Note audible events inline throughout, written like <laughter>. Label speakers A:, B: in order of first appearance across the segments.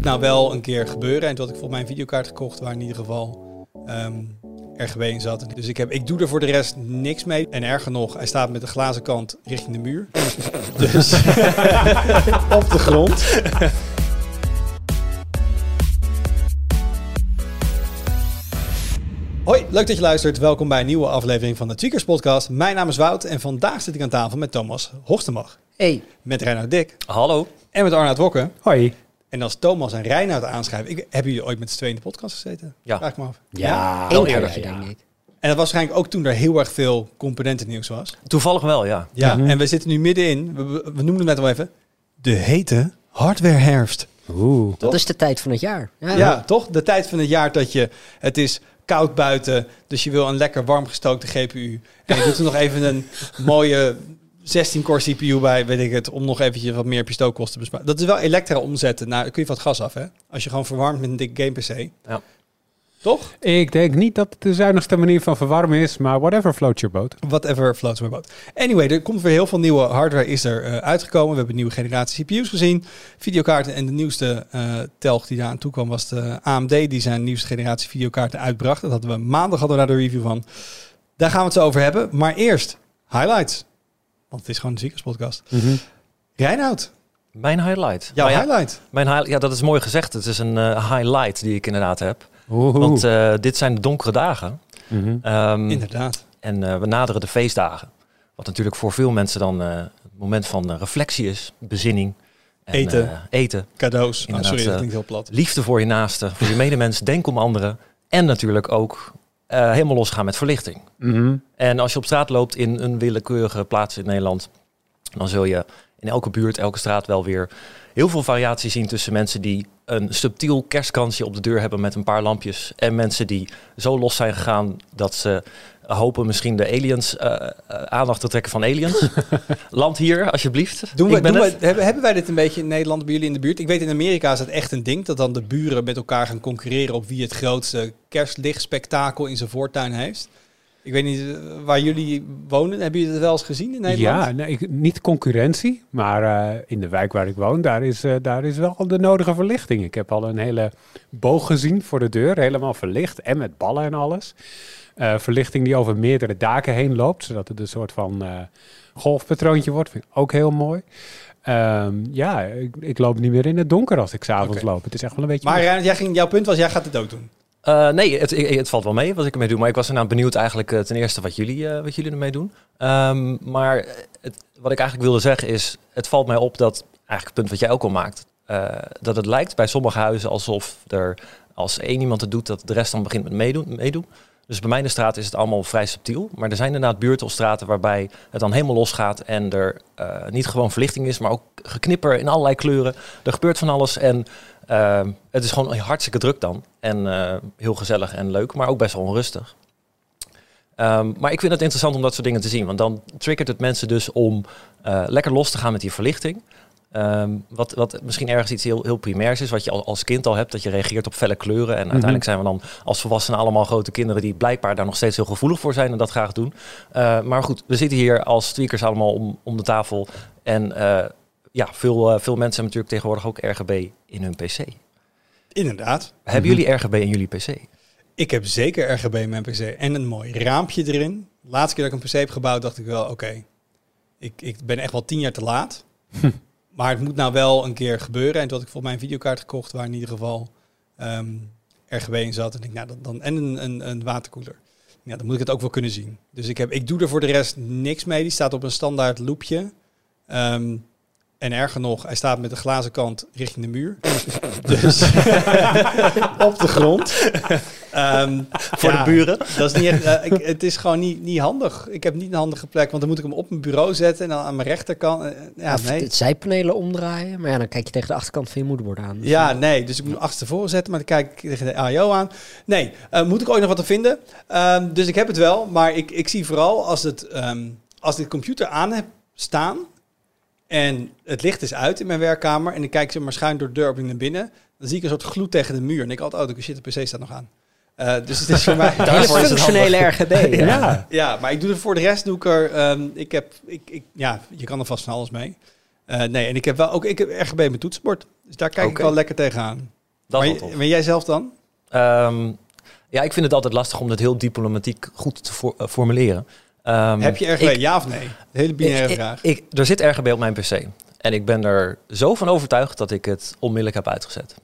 A: moet nou wel een keer gebeuren. En toen had ik volgens mij een videokaart gekocht waar in ieder geval ehm, RGB in zat. Dus ik, heb, ik doe er voor de rest niks mee. En erger nog, hij staat met de glazen kant richting de muur. <laughs> dus <laughs> op de grond. Hoi, leuk dat je luistert. Welkom bij een nieuwe aflevering van de Tweakers Podcast. Mijn naam is Wout en vandaag zit ik aan tafel met Thomas Hogstemach.
B: Hey.
A: Met Reinhard Dik.
C: Hallo.
A: En met Arnoud Wokke.
D: Hoi.
A: En als Thomas en Reinhard aanschrijven, ik, hebben jullie ooit met z'n tweeën in de podcast gezeten?
C: Ja.
A: Vraag ik me af.
D: Ja,
C: eerder,
B: keertje,
D: ja.
B: denk ik.
A: En dat was waarschijnlijk ook toen er heel erg veel componentennieuws was.
C: Toevallig wel, ja.
A: Ja,
D: Mhm.
A: en we zitten nu middenin, we, we noemen het net al even, de hete hardware herfst.
D: Oeh.
B: Dat is de tijd van het jaar. Ja.
A: Ja, toch? De tijd van het jaar dat je, het is koud buiten, dus je wil een lekker warm gestookte GPU. En je doet er nog even een <laughs> mooie 16-core CPU bij, weet ik het, om nog eventjes wat meer pistoolkosten te besparen. Dat is wel elektra omzetten. Nou, dan kun je van het gas af, hè? Als je gewoon verwarmt met een dikke game PC.
C: Ja.
A: Toch?
D: Ik denk niet dat het de zuinigste manier van verwarmen is, maar whatever floats your boat.
A: Whatever floats my boat. Anyway, er komt weer heel veel nieuwe hardware is er eh, uitgekomen. We hebben nieuwe generatie CPU's gezien, videokaarten en de nieuwste eh, telg die daar aan toe kwam was de AMD die zijn nieuwste generatie videokaarten uitbracht. Dat hadden we maandag hadden we daar de review van. Daar gaan we het zo over hebben. Maar eerst highlights, want het is gewoon een Ziekers podcast. Reinoud,
C: Mijn highlight.
A: jouw
C: Maar ja,
A: highlight.
C: Mijn highlight. Ja, dat is mooi gezegd. Het is een eh, highlight die ik inderdaad heb.
D: Oeh.
C: Want eh, dit zijn de donkere dagen.
D: Mhm.
C: Ehm,
A: Inderdaad.
C: en eh, we naderen de feestdagen. Wat natuurlijk voor veel mensen dan eh, het moment van reflectie is, bezinning. En,
A: Eten.
C: eh, eten.
A: Cadeaus. Oh,
C: Inderdaad,
A: sorry, dat klinkt heel plat.
C: Liefde voor je naaste, voor je medemens. Denk om anderen. En natuurlijk ook eh, helemaal losgaan met verlichting.
D: Mhm.
C: En als je op straat loopt in een willekeurige plaats in Nederland, dan zul je in elke buurt, elke straat wel weer heel veel variatie zien tussen mensen die een subtiel kerstkansje op de deur hebben met een paar lampjes en mensen die zo los zijn gegaan dat ze hopen misschien de aliens eh, eh, aandacht te trekken van aliens. <laughs> Land hier, alsjeblieft.
A: Doen we, doen we, hebben, hebben wij dit een beetje in Nederland bij jullie in de buurt? Ik weet in Amerika is het echt een ding dat dan de buren met elkaar gaan concurreren op wie het grootste kerstlichtspektakel in zijn voortuin heeft. Ik weet niet waar jullie wonen. Hebben jullie het wel eens gezien in Nederland?
D: Ja, nee, ik- niet concurrentie, maar eh, in de wijk waar ik woon, daar is, eh, daar is wel de nodige verlichting. Ik heb al een hele boog gezien voor de deur, helemaal verlicht en met ballen en alles. Eh, verlichting die over meerdere daken heen loopt, zodat het een soort van golfpatroontje wordt. Vind ik ook heel mooi. Ehm, ja, ik, ik loop niet meer in het donker als ik s'avonds
A: Oké.
D: loop. Het is echt wel een beetje...
A: Maar jij ging, jouw punt was, jij gaat het ook doen.
C: Eh, nee, het, het valt wel mee wat ik ermee doe. Maar ik was inderdaad benieuwd eigenlijk eh, ten eerste wat jullie, eh, wat jullie ermee doen. Ehm, maar het, wat ik eigenlijk wilde zeggen is, het valt mij op dat, eigenlijk het punt wat jij ook al maakt, dat het lijkt bij sommige huizen alsof er, als één iemand het doet, dat de rest dan begint met meedoen. meedoen. Dus bij mij in de straat is het allemaal vrij subtiel. Maar er zijn inderdaad buurten of straten waarbij het dan helemaal losgaat en er niet gewoon verlichting is, maar ook geknipper in allerlei kleuren. Er gebeurt van alles en eh, het is gewoon hartstikke druk dan. En eh, heel gezellig en leuk, maar ook best wel onrustig. Ehm, maar ik vind het interessant om dat soort dingen te zien. Want dan triggert het mensen dus om eh, lekker los te gaan met die verlichting. Ehm, wat, wat misschien ergens iets heel, heel primairs is, wat je al, als kind al hebt, dat je reageert op felle kleuren. En uiteindelijk zijn we dan als volwassenen allemaal grote kinderen die blijkbaar daar nog steeds heel gevoelig voor zijn en dat graag doen. Eh, maar goed, we zitten hier als tweakers allemaal om, om de tafel. En ja, veel, veel mensen hebben natuurlijk tegenwoordig ook RGB in hun PC.
A: Inderdaad.
C: Hebben
D: Mhm.
C: jullie RGB in jullie PC?
A: Ik heb zeker RGB in mijn PC en een mooi raampje erin. De laatste keer dat ik een PC heb gebouwd, dacht ik wel, oké, ik, ik ben echt wel tien jaar te laat. Maar het moet nou wel een keer gebeuren. En toen had ik volgens mij een videokaart gekocht waar in ieder geval ehm, RGB in zat. En ik, nou, dan, dan, en een, een, een waterkoeler. Ja, dan moet ik het ook wel kunnen zien. Dus ik, heb, ik doe er voor de rest niks mee. Die staat op een standaard loopje. Ehm, en erger nog, hij staat met de glazen kant richting de muur. <laughs> dus <laughs> op de grond. Ehm,
C: Voor
A: ja,
C: de buren?
A: Dat is niet echt, eh, ik, het is gewoon niet, niet handig. Ik heb niet een handige plek, want dan moet ik hem op mijn bureau zetten en dan aan mijn rechterkant. eh, Ja,
B: Of
A: nee.
B: het zijpanelen omdraaien. Maar ja, dan kijk je tegen de achterkant van je moederbord aan. Dus
A: Ja, nee. Dus ik moet hem achterstevoren zetten, maar dan kijk ik tegen de AIO aan. Nee, eh, moet ik ooit nog wat te vinden? Ehm, dus ik heb het wel, maar ik, ik zie vooral als, het, ehm, als ik de computer aan heb staan en het licht is uit in mijn werkkamer en ik kijk zeg maar schuin door de deuropening naar binnen, dan zie ik een soort gloed tegen de muur. En ik altijd, oh, de shit, de PC staat nog aan. Eh, dus het is voor mij... <laughs>
B: Hele
C: Daarvoor is het
B: functionele RGB. <laughs> Ja.
D: ja.
A: Ja, maar ik doe er voor de rest doe ik er. ehm, ik heb, ik, ik, ja, je kan er vast van alles mee. Eh, nee, en ik heb wel ook ik heb RGB mijn toetsenbord. Dus daar kijk ik wel lekker tegenaan.
C: Dat
A: maar,
C: is wel tof.
A: maar jij zelf dan?
C: Ehm, ja, ik vind het altijd lastig om dat heel diplomatiek goed te for- eh, formuleren. Ehm,
A: Heb je RGB,
C: ik-
A: ja of nee? De hele binaire
C: ik-
A: vraag.
C: Ik, er zit RGB op mijn PC. En ik ben er zo van overtuigd dat ik het onmiddellijk heb uitgezet.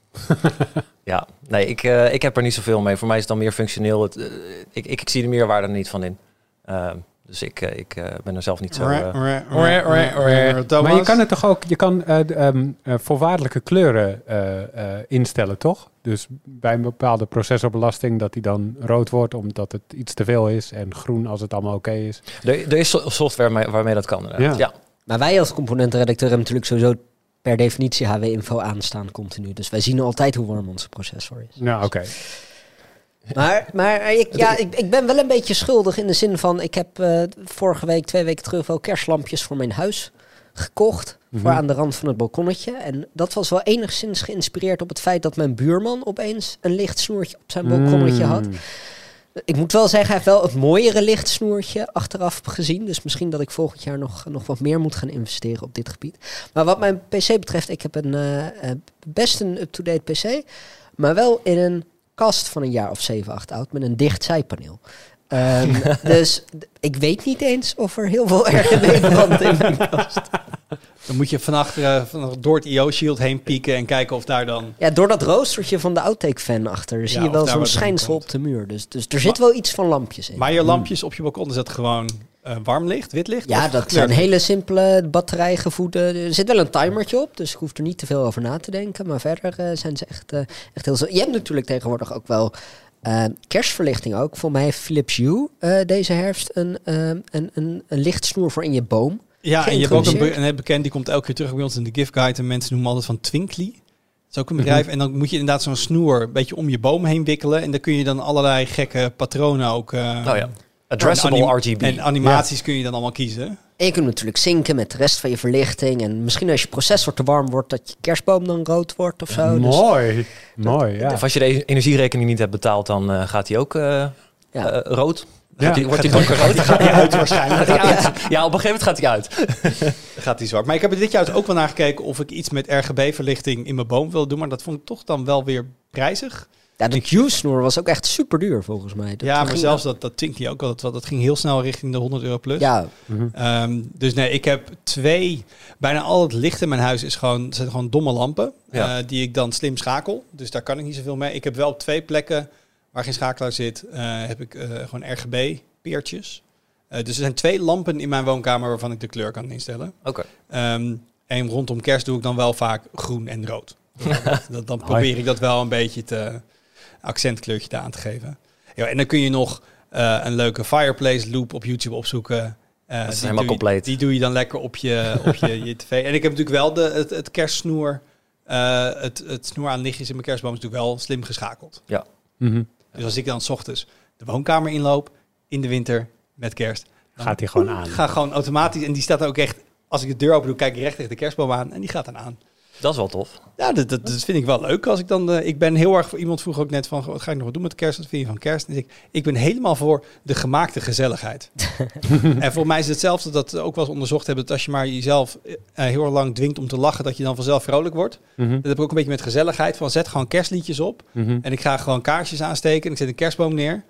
C: <laughs> ja, nee, ik, eh, ik heb er niet zoveel mee. Voor mij is het dan meer functioneel. Het, eh, ik, ik, ik zie de meerwaarde er niet van in. Ehm, dus ik, eh, ik eh, ben er zelf niet zo...
D: Maar je kan het toch ook, je kan eh, ehm, eh, voorwaardelijke kleuren eh, eh, instellen, toch? Dus bij een bepaalde processorbelasting dat die dan rood wordt omdat het iets te veel is en groen als het allemaal oké is.
C: er, er is so- software waarmee, waarmee dat kan. inderdaad.
D: Ja.
C: Ja.
B: Maar wij als componentenredacteur hebben natuurlijk sowieso per definitie HW-info aanstaan continu. Dus wij zien altijd hoe warm onze processor is.
D: Nou, oké.
B: Maar, maar ik, ja, <laughs> ik, ik ben wel een beetje schuldig in de zin van... ik heb eh, vorige week, twee weken terug... wel kerstlampjes voor mijn huis gekocht. Voor
D: Mhm.
B: aan de rand van het balkonnetje. En dat was wel enigszins geïnspireerd op het feit... dat mijn buurman opeens een lichtsnoertje op zijn balkonnetje had.
D: Mm.
B: Ik moet wel zeggen, hij heeft wel het mooiere lichtsnoertje achteraf gezien. Dus misschien dat ik volgend jaar nog, nog wat meer moet gaan investeren op dit gebied. Maar wat mijn PC betreft, ik heb een eh, eh, best een up-to-date PC. Maar wel in een kast van een jaar of 7, 8 oud met een dicht zijpaneel. Ehm, <laughs> dus ik weet niet eens of er heel veel brandt in mijn kast.
A: Dan moet je van achteren door het IO-shield heen pieken en kijken of daar dan...
B: Ja, door dat roostertje van de Outtake-fan achter
A: Ja,
B: zie je wel zo'n schijnsel op de muur. Dus, dus er zit wel iets van lampjes in.
A: Maar je lampjes op je balkon, is dat gewoon eh, warm licht, wit licht?
B: Ja, dat zijn hele simpele batterijgevoede. Er zit wel een timertje op, dus ik hoef er niet te veel over na te denken. Maar verder eh, zijn ze echt, eh, echt heel... zo- Je hebt natuurlijk tegenwoordig ook wel eh, kerstverlichting ook. Voor mij heeft Philips Hue eh, deze herfst een, eh, een, een, een lichtsnoer voor in je boom.
A: Ja, en je hebt ook een, een bekend, die komt elke keer terug bij ons in de gift guide. En mensen noemen altijd van Twinkly. Dat is ook een
D: Mhm.
A: bedrijf. En dan moet je inderdaad zo'n snoer een beetje om je boom heen wikkelen. En dan kun je dan allerlei gekke patronen ook... eh,
C: Nou ja, addressable
A: en anim-
C: RGB.
A: En animaties kun je dan allemaal kiezen.
B: En je kunt natuurlijk zinken met de rest van je verlichting. En misschien als je processor te warm wordt, dat je kerstboom dan rood wordt of zo. Dus,
D: Mooi, mooi, ja.
C: Of als je de energierekening niet hebt betaald, dan eh, gaat die ook eh,
B: ja.
C: eh, rood.
D: Ja.
C: Gaat die, wordt die donkerrood?
A: Gaat die uit waarschijnlijk.
C: Gaat die uit? Ja, op een gegeven moment gaat hij uit. <laughs>
A: gaat die zwart. Maar ik heb er dit jaar dus ook wel naar gekeken of ik iets met RGB-verlichting in mijn boom wil doen. Maar dat vond ik toch dan wel weer prijzig.
B: ja, de Hue-snoer was ook echt super duur volgens mij. Dat
A: ja, maar zelfs dat, dat Twinkly ook al. Dat, dat ging heel snel richting de 100 euro plus.
B: Ja,
D: Mhm.
A: Ehm, dus nee, ik heb twee. Bijna al het licht in mijn huis is gewoon, zijn gewoon domme lampen.
C: Ja.
A: eh, die ik dan slim schakel. Dus daar kan ik niet zoveel mee. Ik heb wel op twee plekken waar geen schakelaar zit, eh, heb ik eh, gewoon RGB-peertjes. Eh, dus er zijn twee lampen in mijn woonkamer waarvan ik de kleur kan instellen.
C: Oké.
A: Ehm, en rondom kerst doe ik dan wel vaak groen en rood. <laughs> dat, dan probeer ik dat wel een beetje te accentkleurtje te aan te geven. Ja, en dan kun je nog eh, een leuke fireplace loop op YouTube opzoeken. Eh,
C: Dat is
A: die
C: helemaal
A: doe je-
C: compleet.
A: Die doe je dan lekker op je, op je, <laughs> je tv. En ik heb natuurlijk wel de, het, het kerstsnoer. eh, het, het snoer aan lichtjes in mijn kerstboom is natuurlijk wel slim geschakeld.
D: Mhm.
A: Dus als ik dan 's ochtends de woonkamer inloop, in de winter, met kerst.
D: Gaat die gewoon aan.
A: Ga gewoon automatisch. En die staat ook echt, als ik de deur open doe, kijk ik recht tegen de kerstboom aan. En die gaat dan aan.
C: Dat is wel tof.
A: Ja, dat, dat, dat vind ik wel leuk. Als ik dan, eh, ik ben heel erg, iemand vroeg ook net van, wat ga ik nog wat doen met kerst? Wat vind je van kerst? En ik, ik ben helemaal voor de gemaakte gezelligheid. <laughs> en voor mij is het hetzelfde dat we ook wel eens onderzocht hebben, dat als je maar jezelf eh, heel erg lang dwingt om te lachen, dat je dan vanzelf vrolijk wordt.
D: Mhm.
A: Dat heb ik ook een beetje met gezelligheid, van zet gewoon kerstliedjes op.
D: Mhm.
A: En ik ga gewoon kaarsjes aansteken en ik zet een kerstboom neer.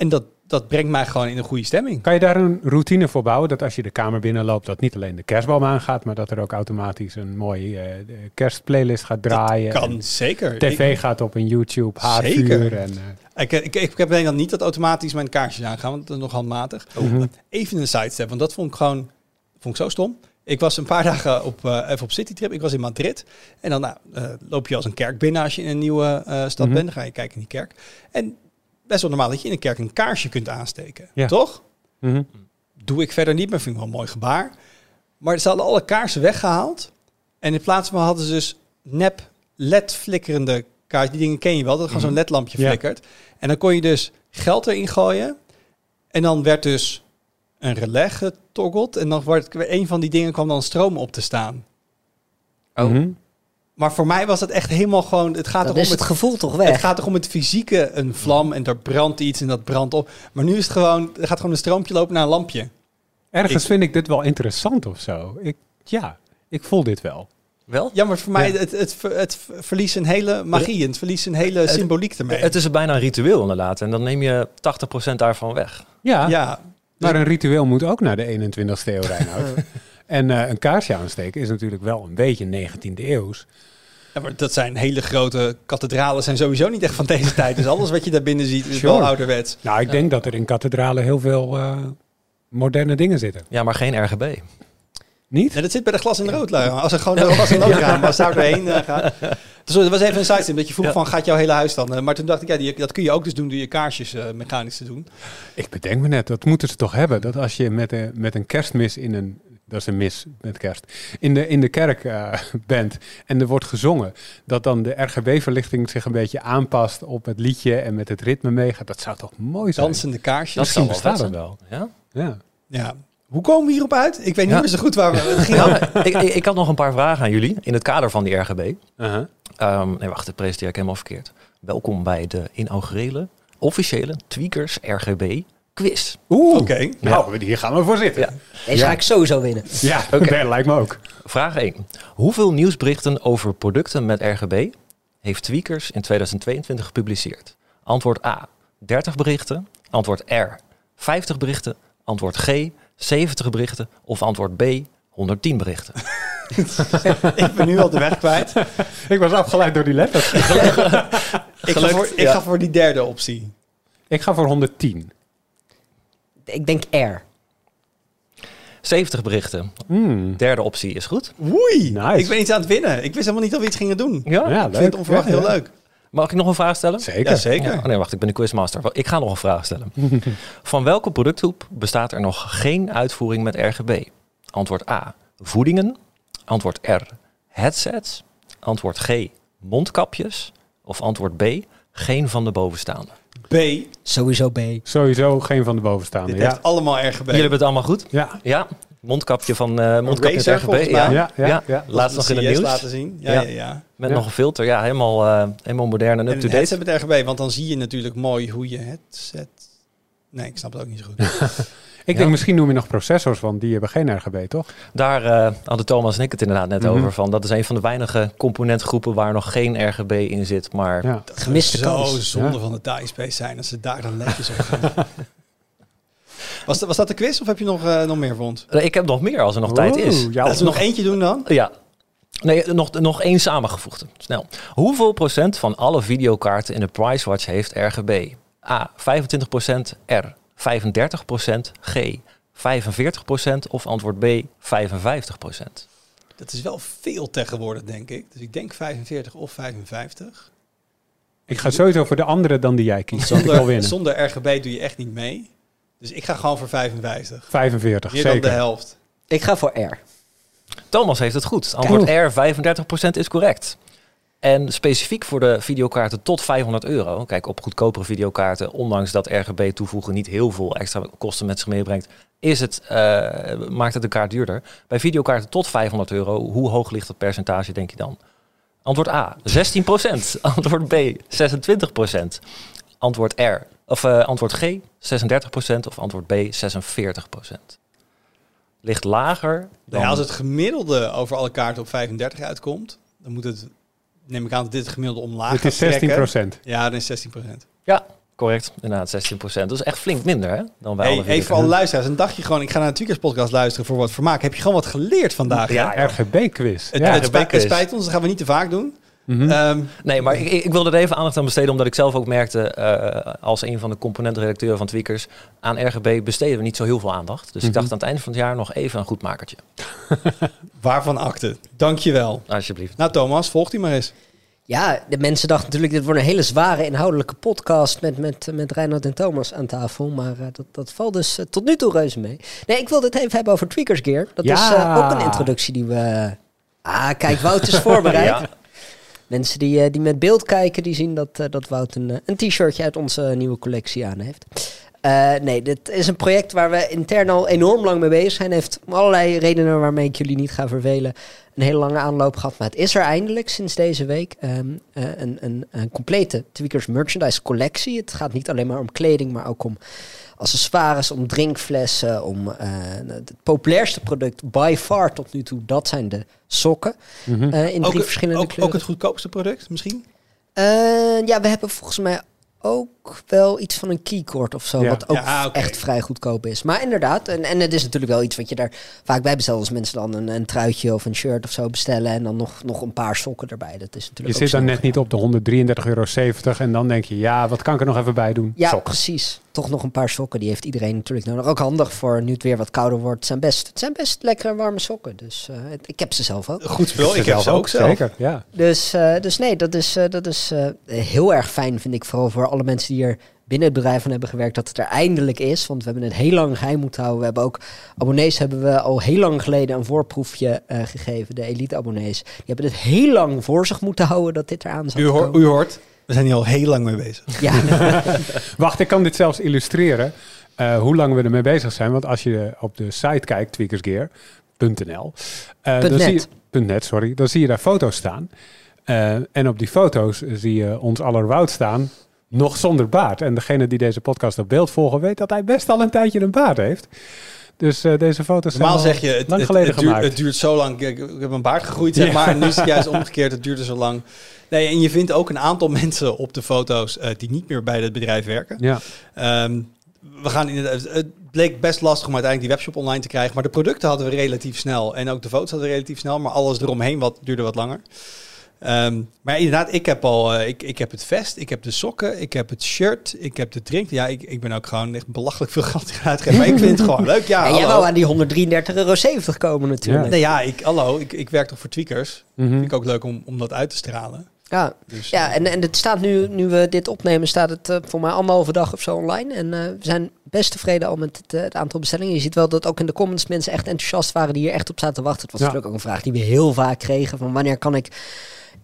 A: En dat, dat brengt mij gewoon in een goede stemming.
D: Kan je daar een routine voor bouwen? Dat als je de kamer binnenloopt, dat niet alleen de kerstboom aangaat, maar dat er ook automatisch een mooie eh, kerstplaylist gaat draaien.
A: kan zeker.
D: TV gaat op een YouTube, haarvuur. En, eh,
A: Ik, ik, ik, heb alleen dan niet dat automatisch mijn kaarsjes aangaan, want dat is nog handmatig.
D: mhm.
A: Even een sidestep, want dat vond ik gewoon vond ik zo stom. Ik was een paar <laughs> dagen op, eh, even op citytrip. Ik was in Madrid. En dan nou, loop je als een kerk binnen als je in een nieuwe stad
D: Mhm.
A: bent. Dan ga je kijken in die kerk. En best wel normaal dat je in een kerk een kaarsje kunt aansteken.
D: Ja.
A: Toch?
D: Mhm.
A: Doe ik verder niet, maar vind ik wel een mooi gebaar. Maar ze hadden alle kaarsen weggehaald. En in plaats van hadden ze dus nep LED-flikkerende kaarsen. Die dingen ken je wel, dat gewoon zo'n LED-lampje
D: Ja.
A: flikkert. En dan kon je dus geld erin gooien. En dan werd dus een relais getoggeld. En dan wordt een van die dingen kwam dan stroom op te staan.
C: Oh.
D: Mhm.
A: Maar voor mij was het echt helemaal gewoon... Het gaat
B: dan
A: toch
B: is
A: om
B: het
A: het,
B: gevoel toch
A: het
B: weg.
A: gaat toch om het fysieke, een vlam en er brandt iets en dat brandt op. Maar nu is het gewoon, er gaat gewoon een stroompje lopen naar een lampje.
D: Ergens
A: Ik-
D: vind ik dit wel interessant of zo. Ik, ja, ik voel dit wel.
C: Wel?
A: Ja, maar voor mij,
D: Ja.
A: het, het, het ver- verliest een hele magie. Het verliest een hele symboliek ermee.
C: Het is bijna een ritueel inderdaad. En dan neem je 80% daarvan weg.
D: Ja,
A: ja,
D: maar een ritueel moet ook naar de 21ste eeuw, Reinoud. <laughs> en eh, een kaarsje aansteken is natuurlijk wel een beetje 19e eeuws.
A: Ja, maar dat zijn hele grote kathedralen, zijn sowieso niet echt van deze tijd. Dus alles wat je daar binnen ziet is
D: Sure.
A: wel ouderwets.
D: Nou, ik denk dat er in kathedralen heel veel eh, moderne dingen zitten.
C: Ja, maar geen RGB.
D: Niet?
A: Ja, dat zit bij de glas in de rood. Als er gewoon een glas in de rood raam was, zou er heen eh, gaan. <laughs> Dus dat was even een sidestep dat je vroeg
C: Ja.
A: van, gaat jouw hele huis dan? eh, maar toen dacht ik, ja, die, dat kun je ook dus doen door je kaarsjes mechanisch te doen.
D: Ik bedenk me net, dat moeten ze toch hebben. Dat als je met een, met een kerstmis in een... Dat is een mis met kerst. In de, in de kerk eh, bent en er wordt gezongen. Dat dan de RGB-verlichting zich een beetje aanpast op het liedje en met het ritme meegaat. Dat zou toch mooi zijn?
A: Dansende kaarsjes.
C: Dat zou wel
D: bestaat wel.
C: Ja?
D: Ja.
A: Ja. Hoe komen we hierop uit? Ik weet niet
C: Ja.
A: meer zo goed waar we... Het
C: Nou, ik, ik, ik had nog een paar vragen aan jullie in het kader van die RGB.
D: Uh-huh.
C: Ehm, nee, wacht, dat presenteer ik helemaal verkeerd. Welkom bij de inaugurele, officiële Tweakers RGB quiz.
D: Oeh,
A: Oké.
D: nou, hier gaan we voor zitten.
C: Ja.
B: Deze
D: Ja.
B: ga ik sowieso winnen.
D: Ja,
C: Oké. <laughs>
D: dat lijkt me ook.
C: Vraag 1. Hoeveel nieuwsberichten over producten met RGB heeft Tweakers in 2022 gepubliceerd? Antwoord A, 30 berichten. Antwoord R, 50 berichten. Antwoord G, 70 berichten. Of antwoord B, 110 berichten. <laughs> <laughs>
A: ik ben nu al de weg kwijt.
D: Ik was afgeleid door die letters.
A: Ik ga, voor, ik
C: ja.
A: ga voor die derde optie.
D: Ik ga voor 110.
B: Ik denk R.
C: 70 berichten.
D: Hmm.
C: Derde optie is goed.
A: Oei,
D: Nice.
A: ik ben iets aan het winnen. Ik wist helemaal niet dat we iets gingen doen.
C: Ja?
D: Ja,
A: ik vind het onverwacht
D: Ja,
A: heel
D: ja.
A: leuk.
C: Mag ik nog een vraag stellen?
D: Zeker.
A: Ja, zeker.
C: Ja, oh nee, wacht, ik ben de quizmaster. Ik ga nog een vraag stellen. <laughs> Van welke productgroep bestaat er nog geen uitvoering met RGB? Antwoord A, voedingen. Antwoord R, headsets. Antwoord G, mondkapjes. Of antwoord B, geen van de bovenstaande.
A: B, dit
B: Sowieso B.
D: Sowieso geen van de bovenstaande. Ja.
A: heeft allemaal RGB.
C: Jullie hebben het allemaal goed?
D: Ja.
C: Ja, mondkapje van eh mondkapje met
A: Razer,
C: RGB. Ja.
D: Ja, ja,
C: Ja.
D: ja.
C: Laatst nog in het
A: CS
C: nieuws.
A: laten zien. Ja,
C: Ja.
A: ja, ja.
C: Met
D: Ja.
C: nog een filter. Ja, helemaal, eh, helemaal modern en up-to-date.
A: headset met RGB, want dan zie je natuurlijk mooi hoe je headset... Nee, ik snap het ook niet zo goed. <laughs>
D: Ik denk misschien noem je nog processors, want die hebben geen RGB, toch?
C: Daar eh, hadden Thomas en ik het inderdaad net
D: Mhm.
C: over. Van. Dat is een van de weinige componentgroepen waar nog geen RGB in zit. Maar
D: Ja.
A: Dat
B: Gemiste
A: zou zo
B: kans.
A: zonde
D: Ja.
A: van de timespace zijn als ze daar dan netjes op gaan. <laughs> was, dat, was dat de quiz of heb je nog, eh, nog meer ons?
C: Eh, ik heb nog meer als er nog tijd is.
D: Ja,
A: Laten we nog eentje doen dan.
C: Ja. Nee, nog, nog één samengevoegde. Snel. Hoeveel procent van alle videokaarten in de Pricewatch heeft RGB? A. 25 procent. R. 35 procent. G. 45 procent. Of antwoord B. 55 procent.
A: Dat is wel veel tegenwoordig, denk ik. Dus ik denk 45 of 55.
D: Ik ga sowieso voor de andere dan die jij kiest. Zonder,
A: RGB doe je echt niet mee. Dus ik ga gewoon voor 55.
D: 45,
A: Meer dan de
D: zeker.
A: helft.
B: Ik ga voor R.
C: Thomas heeft het goed. Antwoord R. 35 procent is correct. En specifiek voor de videokaarten tot 500 euro. Kijk, op goedkopere videokaarten, ondanks dat RGB toevoegen niet heel veel extra kosten met zich meebrengt, is het, eh, maakt het de kaart duurder. Bij videokaarten tot 500 euro, hoe hoog ligt dat percentage, denk je dan? Antwoord A, 16% <laughs> Antwoord B, 26% Antwoord R, of eh, antwoord G, 36% Of antwoord B, 46% Ligt lager dan...
A: Nou ja, als het gemiddelde over alle kaarten op 35 uitkomt, dan moet het, neem ik aan dat dit het gemiddelde omlaag
D: Het is
A: gaat
D: 16
A: trekken. Ja, dan is 16%
C: Ja, correct. Inderdaad, 16% Dat is echt flink minder, hè? Dan bij
A: Hey, even voor alle luisteraars, een dagje gewoon, ik ga naar een Tweakers podcast luisteren voor wat vermaak. Heb je gewoon wat geleerd vandaag?
C: Ja,
D: RGB-quiz.
A: Het,
D: Ja.
A: het, spijt, het spijt ons, dat gaan we niet te vaak doen.
D: Mhm.
A: Ehm,
C: Nee, maar ik, ik wilde er even aandacht aan besteden, omdat ik zelf ook merkte, eh, als een van de componentredacteuren van Tweakers, aan RGB besteden we niet zo heel veel aandacht. Dus ik
D: Mhm.
C: dacht aan het einde van het jaar nog even een goed makertje. <laughs>
A: waarvan akte? Dankjewel.
C: Alsjeblieft.
A: Nou Thomas, volgt u maar eens.
B: Ja, de mensen dachten natuurlijk, dit wordt een hele zware inhoudelijke podcast met, met, met Reinhard en Thomas aan tafel. Maar eh, dat, dat valt dus eh, tot nu toe reuze mee. Nee, ik wil dit even hebben over Tweakers Gear. Dat
D: Ja.
B: is eh, ook een introductie die we... Ah, kijk, Wout is <laughs> voorbereid.
C: Ja.
B: Mensen die, eh, die met beeld kijken, die zien dat, eh, dat Wout een, eh, een t-shirtje uit onze nieuwe collectie aan heeft. Nee, dit is een project waar we intern al enorm lang mee bezig zijn. Heeft allerlei redenen waarmee ik jullie niet ga vervelen. Een hele lange aanloop gehad. Maar het is er eindelijk sinds deze week. Ehm, eh, een, een, een complete Tweakers merchandise collectie. Het gaat niet alleen maar om kleding, maar ook om accessoires, om drinkflessen. Om eh, het populairste product by far tot nu toe. Dat zijn de sokken.
D: Mhm.
B: eh, in drie
A: ook,
B: verschillende
A: ook,
B: kleuren.
A: ook het goedkoopste product misschien?
B: Eh, ja, we hebben volgens mij ook wel iets van een keycord of zo.
D: Ja.
B: Wat ook
A: Ja,
B: echt vrij goedkoop is. Maar inderdaad, en, en het is natuurlijk wel iets wat je daar vaak bij bestelt. Als mensen dan een, een truitje of een shirt of zo bestellen. En dan nog, nog een paar sokken erbij. Dat is
D: Je
B: natuurlijk ook
D: zit dan net niet op de 133,70 euro en dan denk je, ja, wat kan ik er nog even bij doen?
B: Ja, precies. Toch nog een paar sokken. Die heeft iedereen natuurlijk nodig. Ook handig voor nu het weer wat kouder wordt. Het zijn best, het zijn best lekkere warme sokken. Dus eh, het- ik heb ze zelf ook.
A: Goed spul, ik heb
D: zelf
A: ze ook zelf.
D: Zeker, ja.
B: Dus, eh, dus nee, dat is, eh, dat is eh, heel erg fijn, vind ik. Vooral voor alle mensen die er binnen het bedrijf van hebben gewerkt, dat het er eindelijk is. Want we hebben het heel lang geheim moeten houden. We hebben ook abonnees hebben we al heel lang geleden een voorproefje eh, gegeven. De elite abonnees. Die hebben het heel lang voor zich moeten houden dat dit eraan zou
A: U, hoor-
B: komen.
A: u hoort, we zijn hier al heel lang mee bezig.
B: Ja, <laughs>
D: Wacht, ik kan dit zelfs illustreren eh, hoe lang we ermee bezig zijn. Want als je op de site kijkt, tweakersgear.nl, eh,
B: Punt
D: dan zie je,
B: net.
D: punt net, sorry, dan zie je daar foto's staan. Eh, en op die foto's zie je ons aller Wout staan, nog zonder baard. En degene die deze podcast op beeld volgen, weet dat hij best al een tijdje een baard heeft. Dus eh, deze foto's zijn
A: Normaal
D: al
A: zeg je, het,
D: lang
A: het,
D: geleden
A: het, duurt,
D: gemaakt.
A: het duurt zo lang. Ik, ik heb een baard gegroeid, zeg maar. En nu is het <laughs> juist omgekeerd, het duurde zo lang. Nee, en je vindt ook een aantal <laughs> mensen op de foto's eh, die niet meer bij het bedrijf werken.
D: ja.
A: Ehm, we gaan inderdaad, het bleek best lastig om uiteindelijk die webshop online te krijgen. Maar de producten hadden we relatief snel. En ook de foto's hadden we relatief snel. Maar alles eromheen wat, duurde wat langer. Ehm, maar inderdaad, ik heb al ik, ik heb het vest, ik heb de sokken, ik heb het shirt, ik heb de drink. Ja, ik, ik ben ook gewoon echt belachelijk veel geld gaan uitgeven. Maar ik vind het gewoon leuk. Ja,
B: en jij wou aan die 133,70 euro komen natuurlijk.
A: Nee, ja, ik, hallo, ik, ik werk toch voor Tweakers.
D: Mhm.
A: Vind ik ook leuk om, om dat uit te stralen.
B: Ja,
A: Dus,
B: ja en, en het staat nu, nu we dit opnemen, staat het eh, voor mij anderhalve dag of zo online. En eh, we zijn best tevreden al met het, eh, het aantal bestellingen. Je ziet wel dat ook in de comments mensen echt enthousiast waren die hier echt op zaten te wachten. Het was
D: Ja.
B: natuurlijk ook een vraag die we heel vaak kregen. Van wanneer kan ik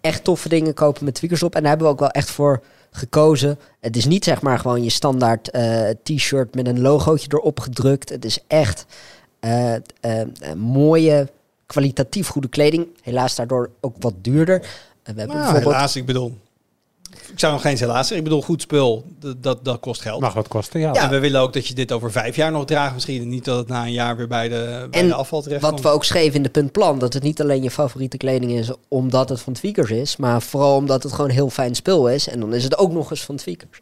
B: echt toffe dingen kopen met tweakers op? En daar hebben we ook wel echt voor gekozen. Het is niet zeg maar gewoon je standaard eh, t-shirt met een logootje erop gedrukt. Het is echt eh, eh, mooie, kwalitatief goede kleding. Helaas daardoor ook wat duurder. We hebben
A: nou,
B: bijvoorbeeld
A: helaas, ik bedoel... Ik zou nog geen helaas zeggen. Ik bedoel, goed spul, dat, dat, kost geld.
D: Mag wat kosten, ja.
A: En we willen ook dat je dit over vijf jaar nog draagt misschien. En niet dat het na een jaar weer bij de, bij
B: En
A: de afval terecht
B: Wat
A: komt.
B: we ook schreven in de puntplan, dat het niet alleen je favoriete kleding is omdat het van Tweakers is, maar vooral omdat het gewoon heel fijn spul is. En dan is het ook nog eens van Tweakers.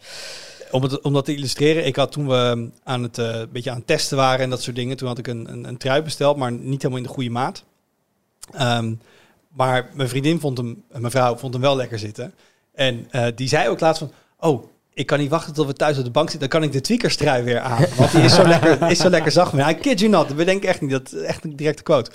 A: Om, het, om dat te illustreren, ik had toen we aan het, eh, een beetje aan het testen waren en dat soort dingen, toen had ik een, een, een trui besteld, maar niet helemaal in de goede maat. Ehm, maar mijn vriendin vond hem, mijn vrouw vond hem wel lekker zitten. En eh, die zei ook laatst van, oh, ik kan niet wachten tot we thuis op de bank zitten, dan kan ik de tweakers trui weer aan. Want die is zo lekker, is zo lekker zacht. Maar I kid you not, bedenk ik echt niet. Dat is echt een directe quote.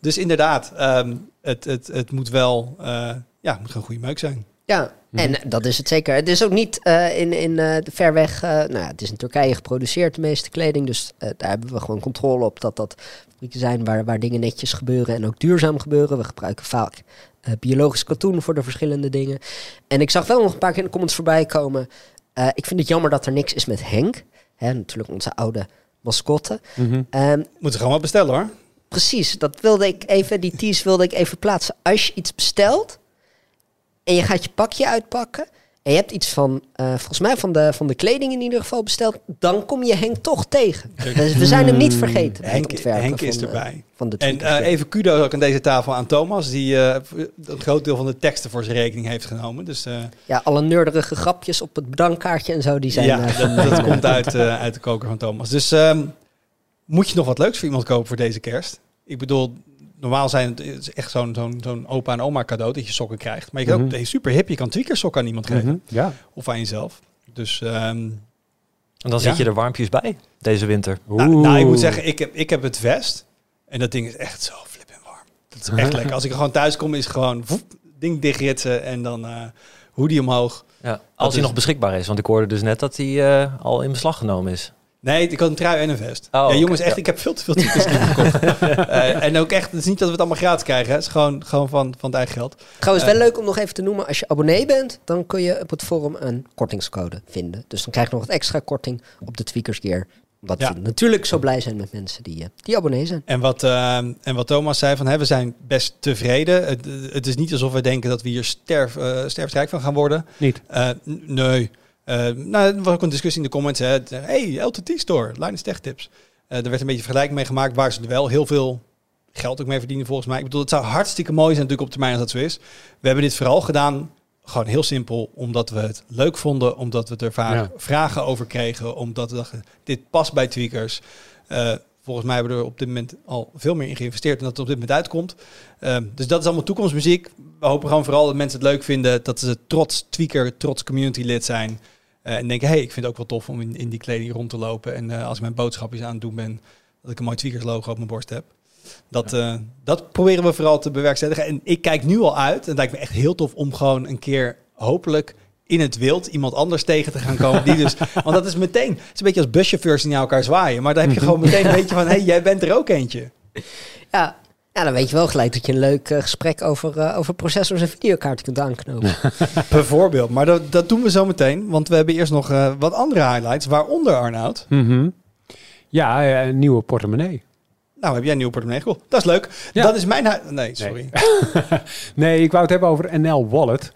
A: Dus inderdaad, ehm, het, het, het moet wel, eh, ja, moet gewoon goede meuk zijn.
B: Ja, en dat is het zeker. Het is ook niet eh, in, in eh, de ver weg. eh, nou, ja, het is in Turkije geproduceerd, de meeste kleding. Dus eh, daar hebben we gewoon controle op dat dat fabrieken zijn waar, waar dingen netjes gebeuren en ook duurzaam gebeuren. We gebruiken vaak eh, biologisch katoen voor de verschillende dingen. En ik zag wel nog een paar keer in de comments voorbij komen. eh, ik vind het jammer dat er niks is met Henk. Hè, natuurlijk onze oude mascotte.
D: Mhm.
B: Ehm,
A: Moeten gewoon wat bestellen hoor.
B: Precies, dat wilde ik even, die tease wilde ik even plaatsen. Als je iets bestelt en je gaat je pakje uitpakken en je hebt iets van, eh, volgens mij van de, van de kleding in ieder geval besteld, dan kom je Henk toch tegen. Dus we zijn hem niet vergeten bij het
A: Henk, is
B: van,
A: erbij.
B: van de
A: En eh, even kudos ook aan deze tafel aan Thomas, die eh, een groot deel van de teksten voor zijn rekening heeft genomen. Dus eh,
B: Ja, alle nerderige grapjes op het bedankkaartje en zo, die zijn...
A: ja,
B: eh,
A: dat, dat komt uit, eh, uit de koker van Thomas. Dus ehm, moet je nog wat leuks voor iemand kopen voor deze kerst? Ik bedoel, normaal zijn het, het is echt zo'n zo'n zo'n opa en oma cadeau dat je sokken krijgt. Maar je kan ook
D: Mhm.
A: super hip, je kan tweakers sokken aan iemand geven.
D: Mhm. Ja.
A: Of aan jezelf. Dus ehm,
C: En dan
A: Ja.
C: zit je er warmpjes bij deze winter.
A: nou, nou, ik moet zeggen, ik heb, ik heb het vest. En dat ding is echt zo flippend warm. Dat is echt lekker. Als ik er gewoon thuis kom, is gewoon voep, ding dichtritsen en dan eh hoodie omhoog.
C: Ja, als hij
A: is-
C: nog beschikbaar is. Want ik hoorde dus net dat hij eh, al in beslag genomen is.
A: Nee, ik had een trui en een vest.
C: Oh,
A: ja, jongens, echt,
C: ja.
A: ik heb veel te veel types gekocht. <laughs> Eh, en ook echt, het is niet dat we het allemaal gratis krijgen. hè. Het is gewoon, gewoon van, van het eigen geld.
B: Trouwens,
A: Eh.
B: wel leuk om nog even te noemen. Als je abonnee bent, dan kun je op het forum een kortingscode vinden. Dus dan krijg je nog wat extra korting op de Tweakers Gear. Omdat
A: Ja.
B: we natuurlijk zo blij zijn met mensen die, eh, die abonnee zijn.
A: En wat, eh, en wat Thomas zei, van, hè, we zijn best tevreden. Het, het is niet alsof we denken dat we hier sterf, sterfrijk van gaan worden.
D: Niet.
A: Eh, nee. Eh, nou, er was ook een discussie in de comments. Hè. Eh, Hey, LTT Store, Linus Tech Tips. Eh, er werd een beetje vergelijking mee gemaakt waar ze er wel heel veel geld ook mee verdienen volgens mij. Ik bedoel, het zou hartstikke mooi zijn natuurlijk op termijn als dat zo is. We hebben dit vooral gedaan, gewoon heel simpel, omdat we het leuk vonden. Omdat we er vaak
D: Ja.
A: vragen over kregen. Omdat we dachten, dit past bij tweakers. Volgens mij hebben we er op dit moment al veel meer in geïnvesteerd. En dat het op dit moment uitkomt. Ehm, dus dat is allemaal toekomstmuziek. We hopen gewoon vooral dat mensen het leuk vinden. Dat ze trots tweaker, trots community lid zijn. Eh, en denken, hey, ik vind het ook wel tof om in, in die kleding rond te lopen. En eh, als ik mijn boodschapjes aan het doen ben, dat ik een mooi tweakers logo op mijn borst heb. Dat, eh, dat proberen we vooral te bewerkstelligen. En ik kijk nu al uit. En het lijkt me echt heel tof om gewoon een keer hopelijk in het wild iemand anders tegen te gaan komen. Die <laughs> dus, want dat is meteen, het is een beetje als buschauffeurs die naar elkaar zwaaien. Maar dan heb je gewoon meteen een beetje van, hey, jij bent er ook eentje.
B: Ja, ja dan weet je wel gelijk dat je een leuk eh, gesprek over, eh, over processors en videokaarten kunt aanknopen. <laughs>
A: Bijvoorbeeld. Maar dat, dat doen we zo meteen. Want we hebben eerst nog eh, wat andere highlights. Waaronder Arnoud.
D: Mhm. Ja, een nieuwe portemonnee.
A: Nou, heb jij een nieuwe portemonnee? Cool. Dat is leuk.
D: Ja.
A: Dat is mijn... Nee, sorry. <laughs>
D: Nee, ik wou het hebben over NL Wallet.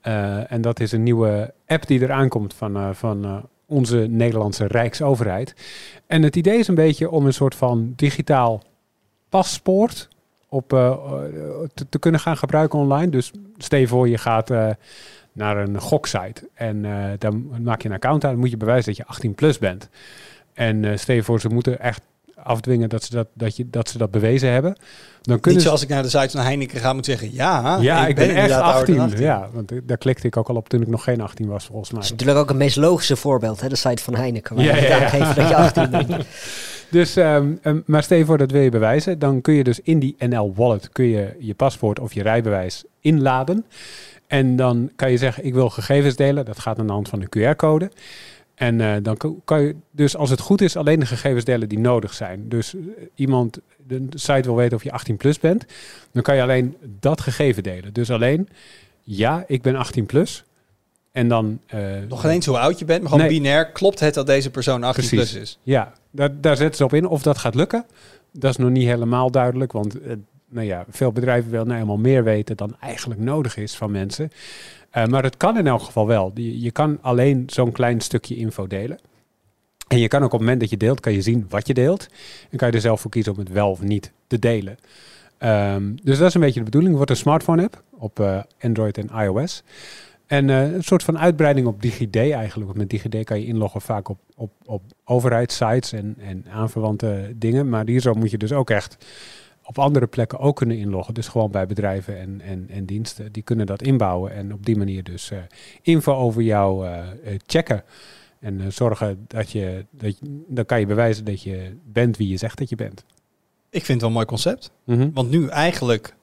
D: Eh, en dat is een nieuwe app die eraan komt van, eh, van eh, onze Nederlandse Rijksoverheid. En het idee is een beetje om een soort van digitaal paspoort op, eh, te, kunnen gaan gebruiken online. Dus stel voor, je gaat eh, naar een goksite en eh, dan maak je een account aan. Dan moet je bewijzen dat je 18 plus bent. En stel voor, ze moeten echt afdwingen dat ze dat, dat, je, dat, ze dat bewezen hebben. Dan kunnen
A: Niet
D: ze
A: zoals ik naar de site van Heineken ga moet zeggen... Ja,
D: ja, ik, ben, echt
A: inderdaad ouder
D: 18.
A: dan 18.
D: Ja, want daar klikte ik ook al op toen ik nog geen 18 was, volgens mij.
B: Dat is natuurlijk ook het meest logische voorbeeld, hè, de site van Heineken. Waar
D: Ja,
B: je
D: ja, ja.
B: aangeeft dat je 18 bent. <laughs> <laughs>
D: Dus, ehm, ehm, maar stel je voor dat wil je bewijzen, dan kun je dus in die NL Wallet kun je je paspoort of je rijbewijs inladen. En dan kan je zeggen, ik wil gegevens delen. Dat gaat aan de hand van een QR-code. En eh, dan kan je dus, als het goed is, alleen de gegevens delen die nodig zijn. Dus eh, iemand, de site wil weten of je 18 plus bent, dan kan je alleen dat gegeven delen. Dus alleen, ja, ik ben 18 plus. En dan... eh,
A: Nog geen eens hoe oud je bent, maar gewoon
D: Nee.
A: binair. Klopt het dat deze persoon 18
D: Precies.
A: plus is?
D: Ja, daar, daar zetten ze op in. Of dat gaat lukken, dat is nog niet helemaal duidelijk. Want nou ja, veel bedrijven willen nou helemaal meer weten dan eigenlijk nodig is van mensen. Eh, maar het kan in elk geval wel. Je, je kan alleen zo'n klein stukje info delen. En je kan ook op het moment dat je deelt, kan je zien wat je deelt. En kan je er zelf voor kiezen om het wel of niet te delen. Ehm, dus dat is een beetje de bedoeling. Het wordt een smartphone app op eh, Android en iOS. En eh, een soort van uitbreiding op DigiD eigenlijk. Want met DigiD kan je inloggen vaak op, op, op overheidssites en, en aanverwante dingen. Maar hier zo moet je dus ook echt op andere plekken ook kunnen inloggen. Dus gewoon bij bedrijven en, en, en diensten. Die kunnen dat inbouwen en op die manier dus eh, info over jou eh, eh, checken. En zorgen dat je, dat je, dan kan je bewijzen dat je bent wie je zegt dat je bent.
A: Ik vind het wel een mooi concept.
D: Mhm.
A: Want nu eigenlijk,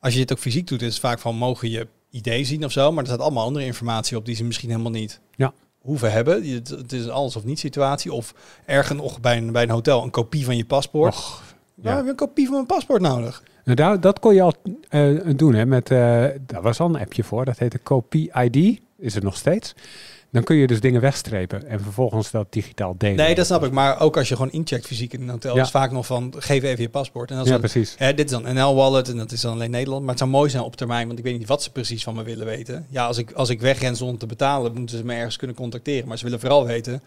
A: als je dit ook fysiek doet, is het vaak van mogen je idee zien of zo. Maar er staat allemaal andere informatie op die ze misschien helemaal niet
D: Ja.
A: hoeven hebben. Het, het is een alles of niet situatie. Of ergens nog bij een, bij een hotel een kopie van je paspoort.
D: Och,
A: Waar heb je een kopie van mijn paspoort nodig?
D: Nou, daar, dat kon je al eh, doen. Hè, met, eh, daar was al een appje voor. Dat heette Kopie ID. Is het nog steeds. Dan kun je dus dingen wegstrepen. En vervolgens dat digitaal delen.
A: Nee, dat snap ik. Maar ook als je gewoon incheckt fysiek in een hotel,
D: Ja.
A: is vaak nog van geef even je paspoort. En dan
D: Ja, precies.
A: Hè, dit is dan NL Wallet en dat is dan alleen Nederland. Maar het zou mooi zijn op termijn, want ik weet niet wat ze precies van me willen weten. Ja, als ik, als ik wegren zonder te betalen, moeten ze me ergens kunnen contacteren. Maar ze willen vooral weten,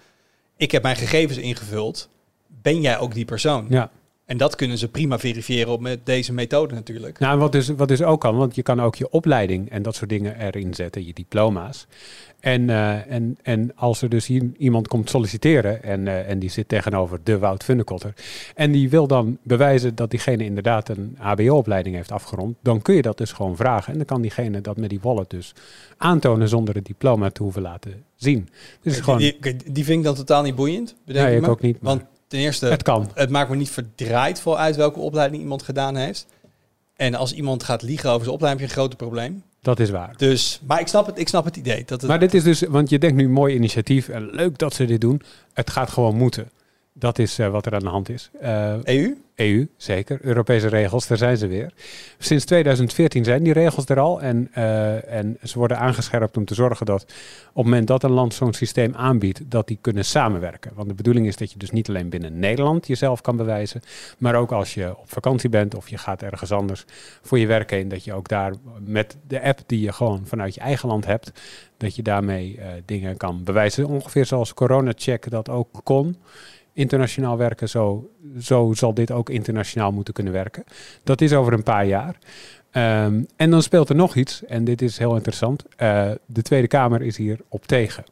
A: ik heb mijn gegevens ingevuld. Ben jij ook die persoon?
D: Ja.
A: En dat kunnen ze prima verifiëren op met deze methode natuurlijk.
D: Nou, wat dus, wat dus ook kan, want je kan ook je opleiding en dat soort dingen erin zetten, je diploma's. En, eh, en, en als er dus hier iemand komt solliciteren en, eh, en die zit tegenover de Wout Funnekotter en die wil dan bewijzen dat diegene inderdaad een HBO-opleiding heeft afgerond, dan kun je dat dus gewoon vragen. En dan kan diegene dat met die wallet dus aantonen zonder het diploma te hoeven laten zien. Dus is gewoon,
A: die, die, die vind ik dan totaal niet boeiend. Bedenk
D: nee,
A: ik
D: ook niet. maar
A: Want ten eerste,
D: het kan.
A: het maakt me niet verdraaid voor uit welke opleiding iemand gedaan heeft. En als iemand gaat liegen over zijn opleiding, heb je een groot probleem.
D: Dat is waar.
A: Dus, maar ik snap het, ik snap het idee. Dat het,
D: Maar dit is dus, want je denkt nu mooi initiatief en leuk dat ze dit doen. Het gaat gewoon moeten. Dat is eh, wat er aan de hand is. Eh,
A: EU?
D: EU, zeker. Europese regels, daar zijn ze weer. Sinds 2014 zijn die regels er al. En, eh, en ze worden aangescherpt om te zorgen dat op het moment dat een land zo'n systeem aanbiedt, dat die kunnen samenwerken. Want de bedoeling is dat je dus niet alleen binnen Nederland jezelf kan bewijzen, maar ook als je op vakantie bent of je gaat ergens anders voor je werk heen, dat je ook daar met de app die je gewoon vanuit je eigen land hebt, dat je daarmee eh, dingen kan bewijzen. Ongeveer zoals CoronaCheck dat ook kon internationaal werken, zo, zo zal dit ook internationaal moeten kunnen werken. Dat is over een paar jaar. Ehm, en dan speelt er nog iets, en dit is heel interessant. Eh, de Tweede Kamer is hier op tegen,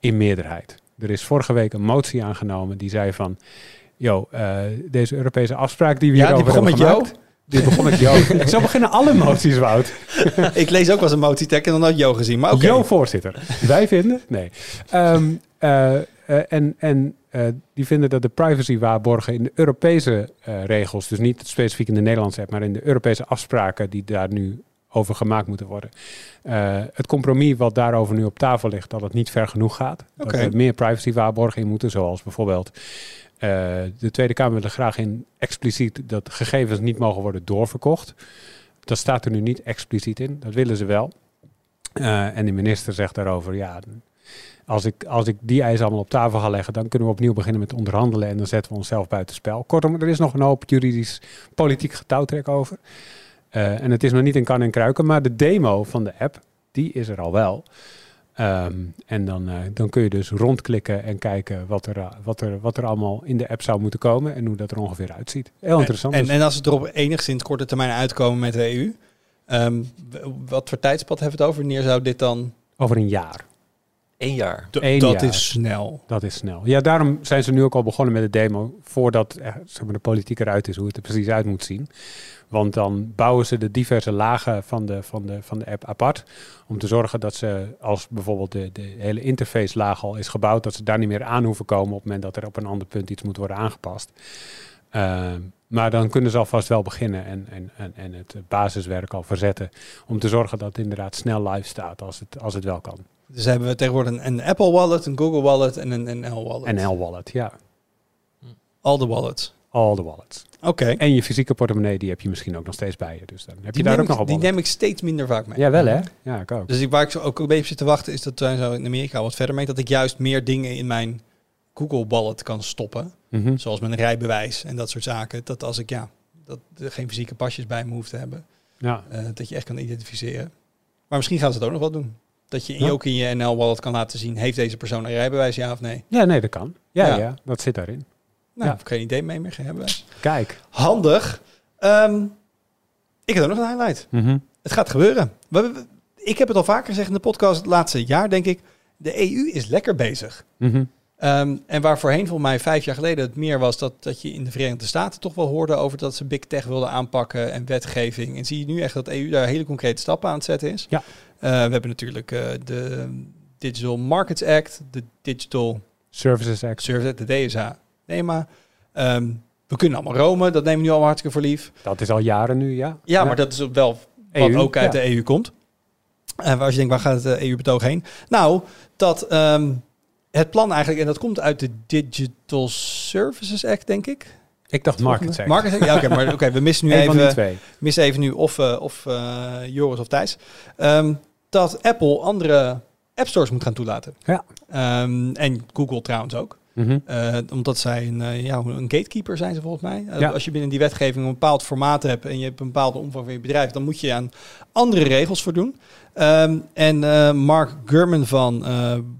D: in meerderheid. Er is vorige week een motie aangenomen die zei van... Yo, eh, deze Europese afspraak die we
A: Ja, die
D: hierover
A: begon
D: hebben
A: met
D: gemaakt... Die begon met Jo. <laughs> Zo beginnen alle moties, Wout. <laughs>
A: ik lees ook wel eens een motietek en dan had Jo gezien. Maar oké.
D: Jo, voorzitter. Wij vinden, nee. Ehm, eh, eh, en en eh, die vinden dat de privacy waarborgen in de Europese eh, regels, dus niet specifiek in de Nederlandse app, maar in de Europese afspraken die daar nu over gemaakt moeten worden. Eh, het compromis wat daarover nu op tafel ligt, dat het niet ver genoeg gaat.
A: Oké.
D: Dat er meer privacy waarborgen in moeten, zoals bijvoorbeeld eh, de Tweede Kamer wil er graag in expliciet dat gegevens niet mogen worden doorverkocht. Dat staat er nu niet expliciet in. Dat willen ze wel. Eh, en de minister zegt daarover, ja, als ik, als ik die eisen allemaal op tafel ga leggen, dan kunnen we opnieuw beginnen met onderhandelen en dan zetten we onszelf buitenspel. Kortom, er is nog een hoop juridisch politiek getouwtrek over. Eh, en het is nog niet in kan en kruiken, maar de demo van de app, die is er al wel. Ehm, en dan, eh, dan kun je dus rondklikken en kijken wat er, eh, wat, er, wat er allemaal in de app zou moeten komen en hoe dat er ongeveer uitziet. Heel interessant.
A: En,
D: dus.
A: en als het er op enigszins korte termijn uitkomen met de EU, ehm, wat voor tijdspad hebben we het over? Wanneer zou dit dan...
D: Over een jaar.
C: Eén jaar.
A: D-
D: Eén
A: dat
D: jaar.
A: is snel.
D: Dat is snel. Ja, daarom zijn ze nu ook al begonnen met de demo. Voordat eh, zeg maar, de politiek eruit is, hoe het er precies uit moet zien. Want dan bouwen ze de diverse lagen van de, van de, van de app apart. Om te zorgen dat ze, als bijvoorbeeld de, de hele interface laag al is gebouwd, dat ze daar niet meer aan hoeven komen op het moment dat er op een ander punt iets moet worden aangepast. Ehm, maar dan kunnen ze alvast wel beginnen en, en, en, en het basiswerk al verzetten. Om te zorgen dat het inderdaad snel live staat als het, als het wel kan.
A: Dus hebben we tegenwoordig een, een Apple Wallet, een Google Wallet en een NL Wallet.
D: NL Wallet, ja.
A: Al de wallets.
D: All the wallets.
A: Oké.
D: En je fysieke portemonnee, die heb je misschien ook nog steeds bij je. Dus dan heb je
A: Die,
D: daar
A: neem
D: ook nog op.
A: die neem ik steeds minder vaak mee.
D: Ja, wel hè? Ja, ik ook.
A: Dus ik, waar ik zo ook een beetje zit te wachten, is dat zijn zo in Amerika wat verder mee, dat ik juist meer dingen in mijn Google Wallet kan stoppen.
D: Mhm.
A: Zoals mijn rijbewijs en dat soort zaken. Dat als ik ja, dat er geen fysieke pasjes bij me hoef te hebben.
D: Ja.
A: eh, dat je echt kan identificeren. Maar misschien gaan ze het ook nog wel doen. Dat je in,
D: Ja.
A: ook in je NL Wallet kan laten zien, heeft deze persoon een rijbewijs, ja of nee?
D: ja, nee, dat kan. Ja,
A: Ja.
D: ja. dat zit daarin.
A: Nou,
D: Ja.
A: ik heb geen idee mee meer, geen rijbewijs.
D: Kijk.
A: Handig. Ehm, ik heb ook nog een highlight.
D: Mhm.
A: Het gaat gebeuren. We, ik heb het al vaker gezegd in de podcast het laatste jaar, denk ik. De EU is lekker bezig.
D: Mhm.
A: Ehm, en waar voorheen volgens mij vijf jaar geleden het meer was dat, dat je in de Verenigde Staten toch wel hoorde over dat ze big tech wilden aanpakken en wetgeving. En zie je nu echt dat de EU daar hele concrete stappen aan het zetten is.
D: Ja.
A: Eh, we hebben natuurlijk eh, de Digital Markets Act, de Digital
D: Services Act.
A: Service Act, de DSA, NEMA. Ehm, we kunnen allemaal Rome, dat nemen we nu allemaal hartstikke voor lief.
D: Dat is al jaren nu, ja.
A: Ja, maar dat is wel wat
D: EU,
A: ook uit
D: ja.
A: de EU komt. En waar je denkt, waar gaat het EU-betoog heen? Nou, dat ehm, het plan eigenlijk, en dat komt uit de Digital Services Act, denk ik.
D: Ik dacht Market?
A: Ja, oké, maar oké, we missen nu <laughs>
D: Eén
A: even,
D: twee.
A: missen even nu of, eh, of eh, Joris of Thijs. Ehm, dat Apple andere app stores moet gaan toelaten.
D: Ja.
A: Ehm, en Google trouwens ook.
D: Mhm.
A: Eh, omdat zij een, ja, een gatekeeper zijn ze volgens mij.
D: Ja.
A: Als je binnen die wetgeving een bepaald formaat hebt en je hebt een bepaalde omvang van je bedrijf, dan moet je aan andere regels voor doen. Ehm, en Mark Gurman van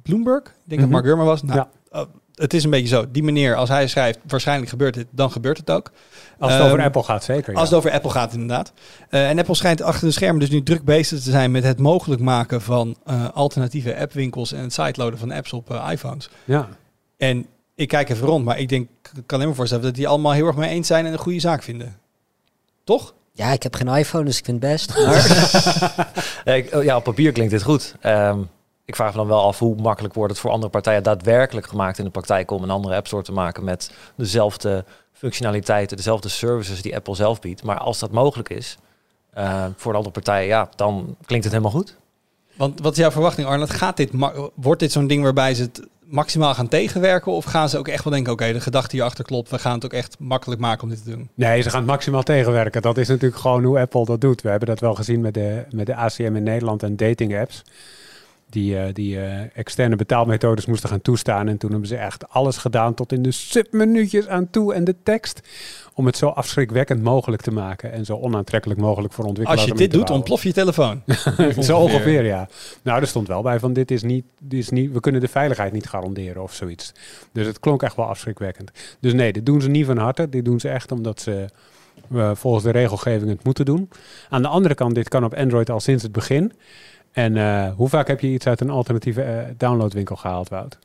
A: Bloomberg, ik denk
D: Mhm.
A: dat Mark Gurman was. Nou,
D: Ja.
A: Het is een beetje zo. Die meneer, als hij schrijft, waarschijnlijk gebeurt dit, dan gebeurt het ook.
D: Als het over
A: Ehm,
D: Apple gaat, zeker. Ja.
A: Als het over Apple gaat, inderdaad. Eh, en Apple schijnt achter de schermen dus nu druk bezig te zijn met het mogelijk maken van eh, alternatieve appwinkels en het siteloaden van apps op eh, iPhones.
D: ja.
A: En ik kijk even rond, maar ik denk, ik kan alleen maar voorstellen dat die allemaal heel erg mee eens zijn en een goede zaak vinden. Toch?
B: Ja, ik heb geen iPhone, dus ik vind het best. <laughs> Maar <laughs>
C: Ja, ik- oh, ja, op papier klinkt dit goed. Ehm, ik vraag me dan wel af hoe makkelijk wordt het voor andere partijen daadwerkelijk gemaakt in de praktijk om een andere app store te maken met dezelfde functionaliteiten, dezelfde services die Apple zelf biedt. Maar als dat mogelijk is eh, voor een andere partij, ja, dan klinkt het helemaal goed.
A: Want wat is jouw verwachting, Arnold? Gaat dit, wordt dit zo'n ding waarbij ze het maximaal gaan tegenwerken? Of gaan ze ook echt wel denken, oké, de gedachte hierachter klopt. We gaan het ook echt makkelijk maken om dit te doen.
D: Nee, ze gaan het maximaal tegenwerken. Dat is natuurlijk gewoon hoe Apple dat doet. We hebben dat wel gezien met de, met de ACM in Nederland en dating apps. Die, eh, die eh, externe betaalmethodes moesten gaan toestaan. En toen hebben ze echt alles gedaan tot in de submenuutjes aan toe en de tekst. Om het zo afschrikwekkend mogelijk te maken. En zo onaantrekkelijk mogelijk voor ontwikkelaars.
A: Als je dit doet, ontplof je telefoon. <laughs>
D: Zo ongeveer, ja. Nou, er stond wel bij van dit is niet, dit is niet, we kunnen de veiligheid niet garanderen of zoiets. Dus het klonk echt wel afschrikwekkend. Dus nee, dit doen ze niet van harte. Dit doen ze echt omdat ze eh, volgens de regelgeving het moeten doen. Aan de andere kant, dit kan op Android al sinds het begin. En eh, hoe vaak heb je iets uit een alternatieve eh, downloadwinkel gehaald, Wout?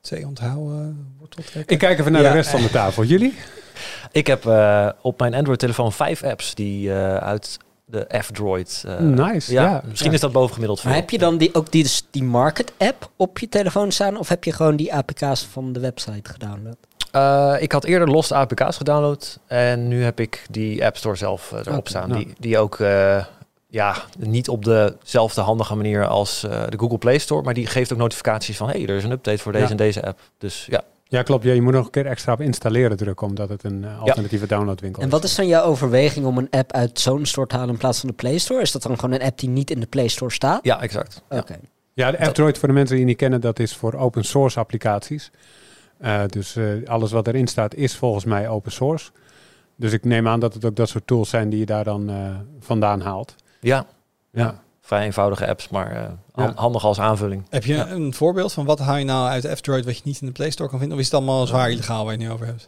A: Twee onthouden, worteltrekken.
D: Ik kijk even naar
A: Ja.
D: de rest van de tafel. Jullie? <laughs>
C: Ik heb eh, op mijn Android-telefoon vijf apps die eh, uit de F-Droid... eh,
D: nice, ja.
C: Misschien
D: Ja.
C: is dat bovengemiddeld
B: Maar heb je dan die, ook die, dus die Market app op je telefoon staan? Of heb je gewoon die APK's van de website gedownload?
C: Eh, ik had eerder los de APK's gedownload en nu heb ik die App Store zelf eh, erop staan.
D: nou.
C: Die, die ook eh, ja, niet op dezelfde handige manier als eh, de Google Play Store, maar die geeft ook notificaties van hey, er is een update voor deze
D: Ja.
C: en deze app. Dus ja,
D: Ja, klopt. Ja, je moet nog een keer extra op installeren drukken, omdat het een eh, alternatieve downloadwinkel
B: En
D: is.
B: wat is dan jouw overweging om een app uit zo'n store te halen in plaats van de Play Store? Is dat dan gewoon een app die niet in de Play Store staat?
C: ja exact. Ja.
B: Oké.
D: Ja, de F-Droid voor de mensen die het niet kennen, dat is voor open source applicaties. Eh, dus eh, alles wat erin staat is volgens mij open source. Dus ik neem aan dat het ook dat soort tools zijn die je daar dan eh, vandaan haalt.
C: Ja,
D: Ja.
C: vrij eenvoudige apps, maar eh,
D: Ja.
C: handig als aanvulling.
A: Heb je
C: Ja.
A: een voorbeeld van wat haal je nou uit F-Droid wat je niet in de Play Store kan vinden? Of is het allemaal zwaar illegaal waar je het nu over hebt?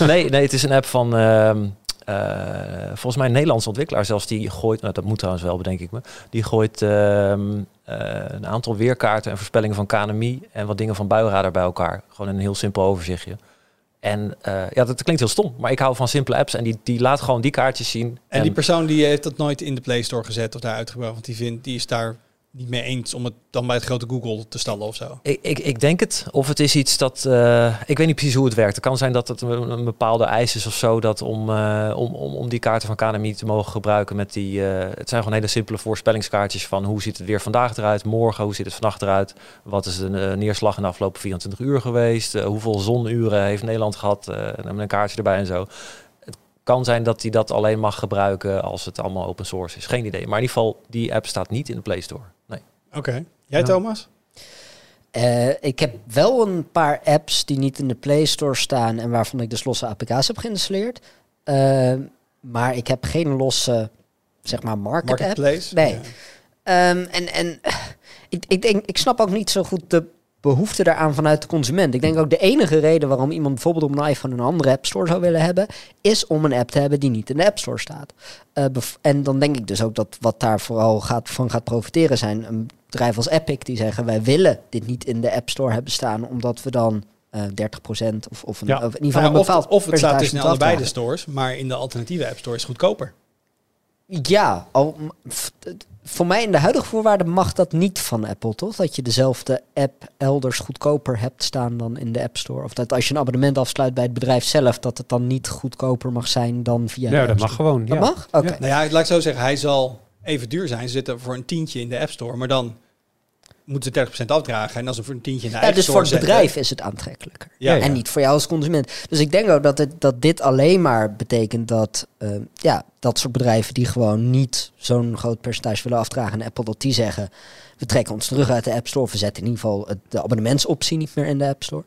A: <laughs>
C: nee, nee, het is een app van ehm, eh, volgens mij een Nederlandse ontwikkelaar zelfs. Die gooit, nou, dat moet trouwens wel, bedenk ik me. Die gooit ehm, eh, een aantal weerkaarten en voorspellingen van KNMI en wat dingen van buienradar bij elkaar. Gewoon een heel simpel overzichtje. En eh, ja, dat klinkt heel stom, maar ik hou van simpele apps en die, die laat gewoon die kaartjes zien.
A: En die persoon die heeft dat nooit in de Play Store gezet of daar uitgebracht. Want die, vindt, die is daar niet mee eens om het dan bij het grote Google te stallen of zo.
C: Ik, ik, ik denk het. Of het is iets dat. eh, ik weet niet precies hoe het werkt. Het kan zijn dat het een, bepaalde eis is of zo. Dat om, eh, om, om, om die kaarten van KNMI te mogen gebruiken met die. eh, het zijn gewoon hele simpele voorspellingskaartjes van hoe ziet het weer vandaag eruit, morgen, hoe ziet het vannacht eruit. Wat is de neerslag in de afgelopen 24 uur geweest? hoeveel zonuren heeft Nederland gehad? eh, dan een kaartje erbij en zo. Kan zijn dat hij dat alleen mag gebruiken als het allemaal open source is. Geen idee. Maar in ieder geval, die app staat niet in de Play Store.
A: Oké. Jij
D: Ja.
A: Thomas?
B: Eh, ik heb wel een paar apps die niet in de Play Store staan en waarvan ik dus losse APK's heb geïnstalleerd. Eh, maar ik heb geen losse, zeg maar, market app.
A: Marketplace?
B: Nee.
A: Ja.
B: Ehm, en en ik, ik, denk, ik snap ook niet zo goed de behoefte daaraan vanuit de consument. Ik denk ook de enige reden waarom iemand bijvoorbeeld op een iPhone een andere App Store zou willen hebben, is om een app te hebben die niet in de App Store staat. Eh, en dan denk ik dus ook dat wat daar vooral gaat, van gaat profiteren zijn een bedrijf als Epic die zeggen wij willen dit niet in de App Store hebben staan, omdat we dan eh 30% of, of, een,
D: Ja.
B: of in ieder geval
A: Nou
B: een
A: of, het staat dus in allebei de stores, maar in de alternatieve App Store is goedkoper.
B: Ja, al, voor mij in de huidige voorwaarden mag dat niet van Apple, toch? Dat je dezelfde app elders goedkoper hebt staan dan in de App Store. Of dat als je een abonnement afsluit bij het bedrijf zelf, dat het dan niet goedkoper mag zijn dan via de
D: Ja, dat mag gewoon.
B: Dat
D: ja.
B: mag? Oké.
D: Ja.
A: Nou ja, laat ik zo zeggen, hij zal even duur zijn. Ze zitten voor een tientje in de App Store, maar dan moeten ze 30% afdragen. En als ze voor een tientje in de
B: Ja, dus voor het
A: zetten-
B: bedrijf is het aantrekkelijker.
A: Ja,
B: En niet voor jou als consument. Dus ik denk ook dat, het, dat dit alleen maar betekent dat eh, ja, dat soort bedrijven die gewoon niet zo'n groot percentage willen afdragen aan Apple, dat die zeggen, we trekken ons terug uit de App Store. We zetten in ieder geval het, de abonnementsoptie niet meer in de App Store.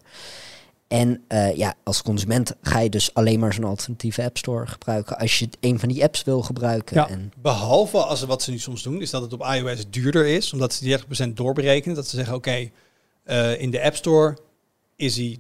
B: En eh, ja, als consument ga je dus alleen maar zo'n alternatieve App Store gebruiken als je een van die apps wil gebruiken.
D: Ja.
B: En,
A: Behalve als wat ze nu soms doen, is dat het op iOS duurder is, omdat ze die 30% doorberekenen. Dat ze zeggen, oké, eh, in de App Store is die,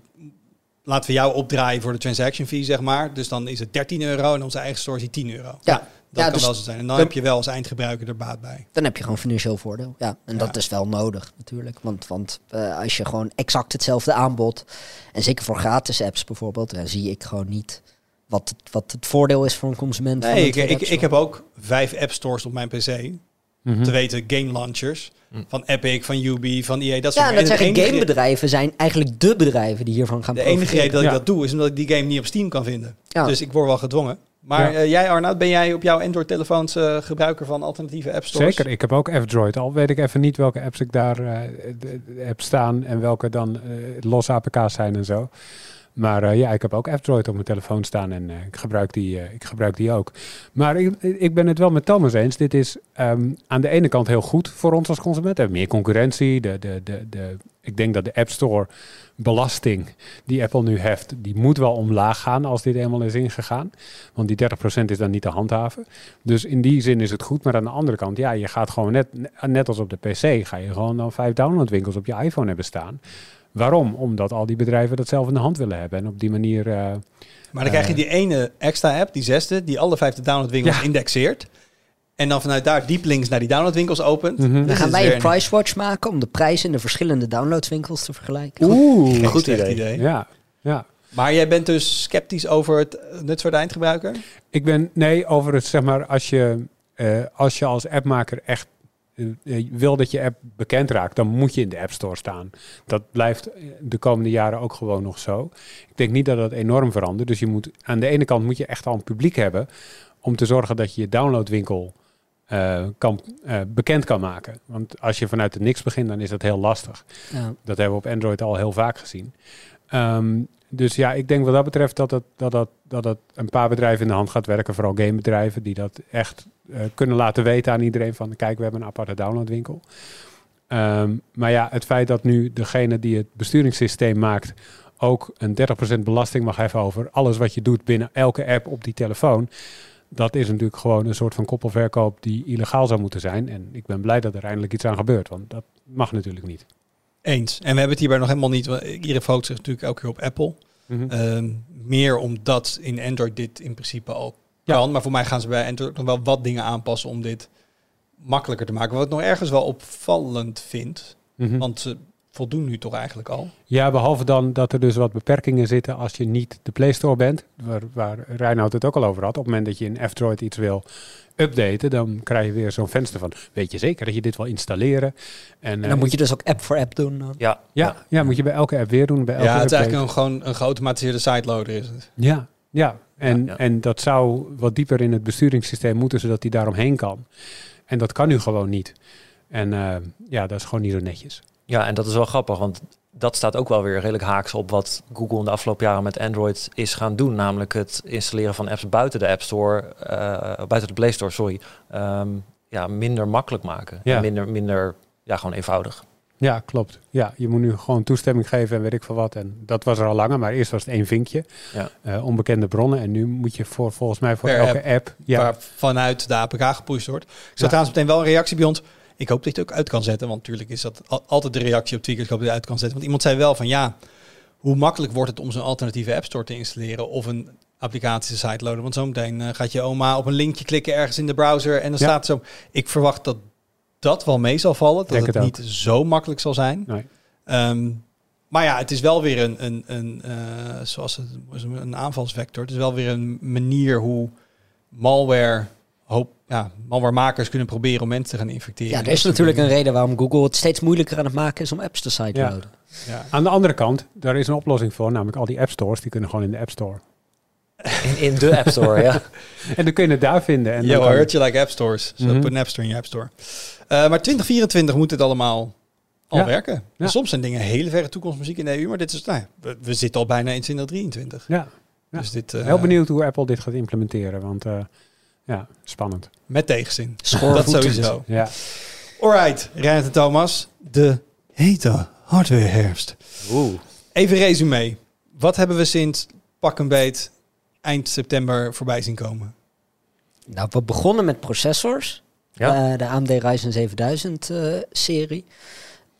A: laten we jou opdraaien voor de transaction fee, zeg maar. Dus dan is het 13 euro en onze eigen store is die 10 euro.
B: Ja.
A: Dat
B: Ja,
A: kan
B: dus
A: wel zo zijn. En dan
B: dan-
A: heb je wel als eindgebruiker er baat bij.
B: dan heb je gewoon financieel voordeel. Ja, en
A: Ja.
B: dat is wel nodig natuurlijk. Want, want eh, als je gewoon exact hetzelfde aanbod, en zeker voor gratis apps bijvoorbeeld, dan zie ik gewoon niet wat het, wat het voordeel is voor een consument. van
A: Nee, ik, ik, ik heb ook vijf app stores op mijn PC.
D: Mhm.
A: Te weten game launchers.
C: Hm.
A: Van Epic, van Ubi, van EA. Dat soort
B: Ja, dat
A: enige-
B: gamebedrijven zijn eigenlijk de bedrijven die hiervan gaan
A: De enige reden dat ik dat doe, is omdat ik die game niet op Steam kan vinden.
B: Ja.
A: Dus ik word wel gedwongen. Maar
D: Ja.
A: eh, jij Arnoud, ben jij op jouw Android-telefoons eh, gebruiker van alternatieve app stores?
D: Zeker, ik heb ook F-Droid. Al weet ik even niet welke apps ik daar eh, heb staan en welke dan losse APK's zijn en zo. Maar eh, ja, ik heb ook F-Droid op mijn telefoon staan en eh, ik, gebruik die, eh, ik gebruik die ook. Maar ik, ik ben het wel met Thomas eens. Dit is ehm, aan de ene kant heel goed voor ons als consument. Meer concurrentie. De, de, de, de, ik denk dat de App Store belasting die Apple nu heft, die moet wel omlaag gaan als dit eenmaal is ingegaan. Want die 30% is dan niet te handhaven. Dus in die zin is het goed. Maar aan de andere kant, ja, je gaat gewoon net, net als op de PC, ga je gewoon dan vijf downloadwinkels op je iPhone hebben staan. Waarom? Omdat al die bedrijven dat zelf in de hand willen hebben. En op die manier. eh,
A: Maar dan krijg je die ene extra app, die zesde, die alle vijfde downloadwinkels
D: Ja.
A: indexeert. En dan vanuit daar diep links naar die downloadwinkels opent.
D: Mhm.
B: Dan
A: Dit
B: gaan wij een price watch maken om de prijzen in de verschillende downloadwinkels te vergelijken.
D: Oeh,
A: Geen
C: Goed
A: slecht
C: idee.
D: Ja, ja.
A: Maar jij bent dus sceptisch over het nut voor de eindgebruiker?
D: Ik ben, nee, over het zeg maar, als je, eh, als je als appmaker echt eh, eh, wil dat je app bekend raakt, dan moet je in de App Store staan. Dat blijft eh, de komende jaren ook gewoon nog zo. Ik denk niet dat dat enorm verandert. Dus je moet, aan de ene kant moet je echt al een publiek hebben om te zorgen dat je je downloadwinkel eh, kan, eh, bekend kan maken. Want als je vanuit de niks begint, dan is dat heel lastig.
B: Ja.
D: Dat hebben we op Android al heel vaak gezien. Ehm, dus ja, ik denk wat dat betreft dat het, dat, dat, dat het een paar bedrijven in de hand gaat werken. Vooral gamebedrijven die dat echt eh, kunnen laten weten aan iedereen van... kijk, we hebben een aparte downloadwinkel. Ehm, maar ja, het feit dat nu degene die het besturingssysteem maakt... ook een 30% belasting mag heffen over alles wat je doet binnen elke app op die telefoon... Dat is natuurlijk gewoon een soort van koppelverkoop die illegaal zou moeten zijn. En ik ben blij dat er eindelijk iets aan gebeurt, want dat mag natuurlijk niet.
A: Eens. En we hebben het hierbij nog helemaal niet. Iedereen focust zich natuurlijk elke keer op Apple.
D: Mhm.
A: Ehm, meer omdat in Android dit in principe al
D: Ja.
A: kan. Maar voor mij gaan ze bij Android nog wel wat dingen aanpassen om dit makkelijker te maken. Wat ik nog ergens wel opvallend vind.
D: Mhm.
A: Want ze voldoen nu toch eigenlijk al.
D: Ja, behalve dan dat er dus wat beperkingen zitten als je niet de Play Store bent, waar, waar Reinoud het ook al over had. Op het moment dat je in F-Droid iets wil updaten, dan krijg je weer zo'n venster van, weet je zeker dat je dit wil installeren? En,
B: En
D: eh,
B: dan moet je dus ook app voor app doen. Dan.
C: Ja,
D: ja, ja, moet je bij elke app weer doen, bij elke
A: Ja, het is eigenlijk een, gewoon een geautomatiseerde siteloader is het.
D: Ja, ja. En,
C: Ja,
D: en dat zou wat dieper in het besturingssysteem moeten, zodat hij daaromheen kan. En dat kan nu gewoon niet. En eh, ja, dat is gewoon niet zo netjes.
C: Ja, en dat is wel grappig, want dat staat ook wel weer redelijk haaks op wat Google in de afgelopen jaren met Android is gaan doen. Namelijk het installeren van apps buiten de App Store, eh, buiten de Play Store, sorry. ehm, ja, minder makkelijk maken.
D: Ja.
C: En minder, minder, ja, gewoon eenvoudig.
D: Ja, klopt. Ja, je moet nu gewoon toestemming geven en weet ik veel wat. En dat was er al langer, maar eerst was het één vinkje.
C: Ja.
D: Eh, onbekende bronnen. En nu moet je voor, volgens mij voor
A: Per
D: elke app. ja,
A: Waar vanuit de APK gepusht wordt. Ik
D: Ja.
A: trouwens meteen wel een reactie bij ons. Ik hoop dat je het ook uit kan zetten. Want natuurlijk is dat al- altijd de reactie op Tweakers. Ik hoop dat je het uit kan zetten. Want iemand zei wel van ja, hoe makkelijk wordt het om zo'n alternatieve app store te installeren of een applicatie te siteloaden. Want zometeen eh, gaat je oma op een linkje klikken ergens in de browser en dan
D: Ja.
A: staat zo. Ik verwacht dat dat wel mee zal vallen. Dat
D: Denk
A: het,
D: het
A: niet zo makkelijk zal zijn.
D: Nee.
A: Ehm, maar ja, het is wel weer een, een, een eh, zoals het een aanvalsvector. Het is wel weer een manier hoe malware hoop, ja, malwaremakers kunnen proberen om mensen te gaan infecteren.
B: Ja, er is natuurlijk een reden waarom Google het steeds moeilijker aan het maken is om apps te
D: Ja.
B: siteloaden.
A: Ja.
D: Aan de andere kant, daar is een oplossing voor. Namelijk al die app stores, die kunnen gewoon in de app store.
C: In, in de App Store, ja. <laughs>
D: En dan kun je het daar vinden. En
A: heard you like app stores. Zo
D: Mhm.
A: put een app store in je app store. Eh, maar 2024 moet het allemaal al
D: Ja.
A: werken. En
D: Ja.
A: soms zijn dingen hele verre toekomstmuziek in de EU, maar dit is, nou, ja, we, we zitten al bijna in 2023.
D: Ja, Ja.
A: Dus dit, eh,
D: heel benieuwd hoe Apple dit gaat implementeren. Want eh, ja, spannend.
A: Met tegenzin. Dat sowieso.
D: Ja.
A: Alright, Reinhard en Thomas. De hete hardware herfst.
C: Oeh.
A: Even resume. Wat hebben we sinds pak een beet eind september voorbij zien komen?
B: Nou, we begonnen met processors.
C: Ja.
B: Eh, de AMD Ryzen 7000 eh, serie.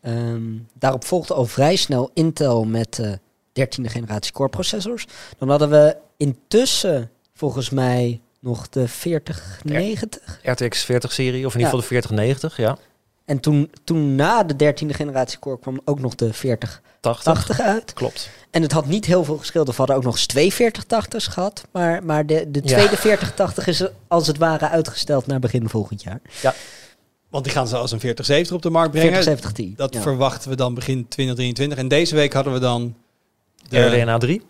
B: Ehm, daarop volgde al vrij snel Intel met de 13e generatie core processors. Dan hadden we intussen volgens mij nog de 4090.
C: RTX 40 serie, of in ieder geval de 4090, ja.
B: En toen, toen na de 13e generatie core kwam ook nog de 4080
C: 80.
B: uit.
C: Klopt.
B: En het had niet heel veel gescheeld. We hadden ook nog eens twee 4080's gehad. Maar, maar de, de
C: Ja.
B: tweede 4080 is als het ware uitgesteld naar begin volgend jaar.
A: Want die gaan ze als een 4070 op de markt brengen.
B: 4070
A: Dat
B: ja.
A: verwachten we dan begin 2023. En deze week hadden we dan de
C: RDNA 3.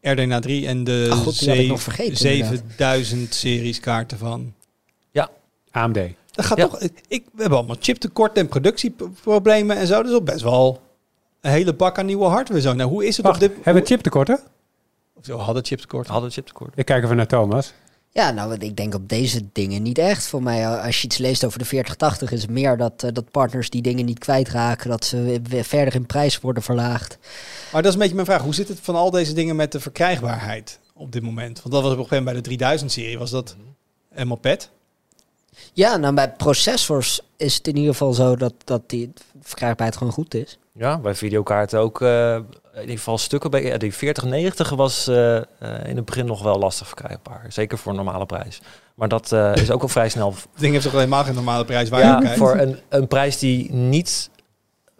A: RDNA 3 en de
B: god, inderdaad.
A: 7000 series kaarten van.
D: AMD.
A: Dat gaat
C: Ja.
A: toch. Ik, we hebben allemaal chiptekorten en productieproblemen en zo. Dus ook best wel een hele bak aan nieuwe hardware zo. Nou, hoe is het
D: Wacht,
A: op dit
D: hebben we chiptekorten?
A: Of Zo hadden chiptekorten.
C: Hadden we chiptekort.
D: Ik kijk even naar Thomas.
B: Ja, nou, ik denk op deze dingen niet echt. Voor mij, eh, als je iets leest over de 4080, is het meer dat, eh, dat partners die dingen niet kwijtraken, dat ze verder in prijs worden verlaagd.
A: Maar dat is een beetje mijn vraag. Hoe zit het van al deze dingen met de verkrijgbaarheid op dit moment? Want dat was op een gegeven moment bij de 3000-serie. Was dat helemaal pet?
B: Ja, nou, bij processors is het in ieder geval zo dat, dat die verkrijgbaarheid gewoon goed is.
C: Ja, bij videokaarten ook eh, in ieder geval stukken. Bij, ja, die 4090 was eh, eh, in het begin nog wel lastig verkrijgbaar. Zeker voor een normale prijs. Maar dat eh, is ook al vrij snel.
A: Het ding heeft toch helemaal geen normale prijs waar je
C: Ja, voor een, een prijs die niet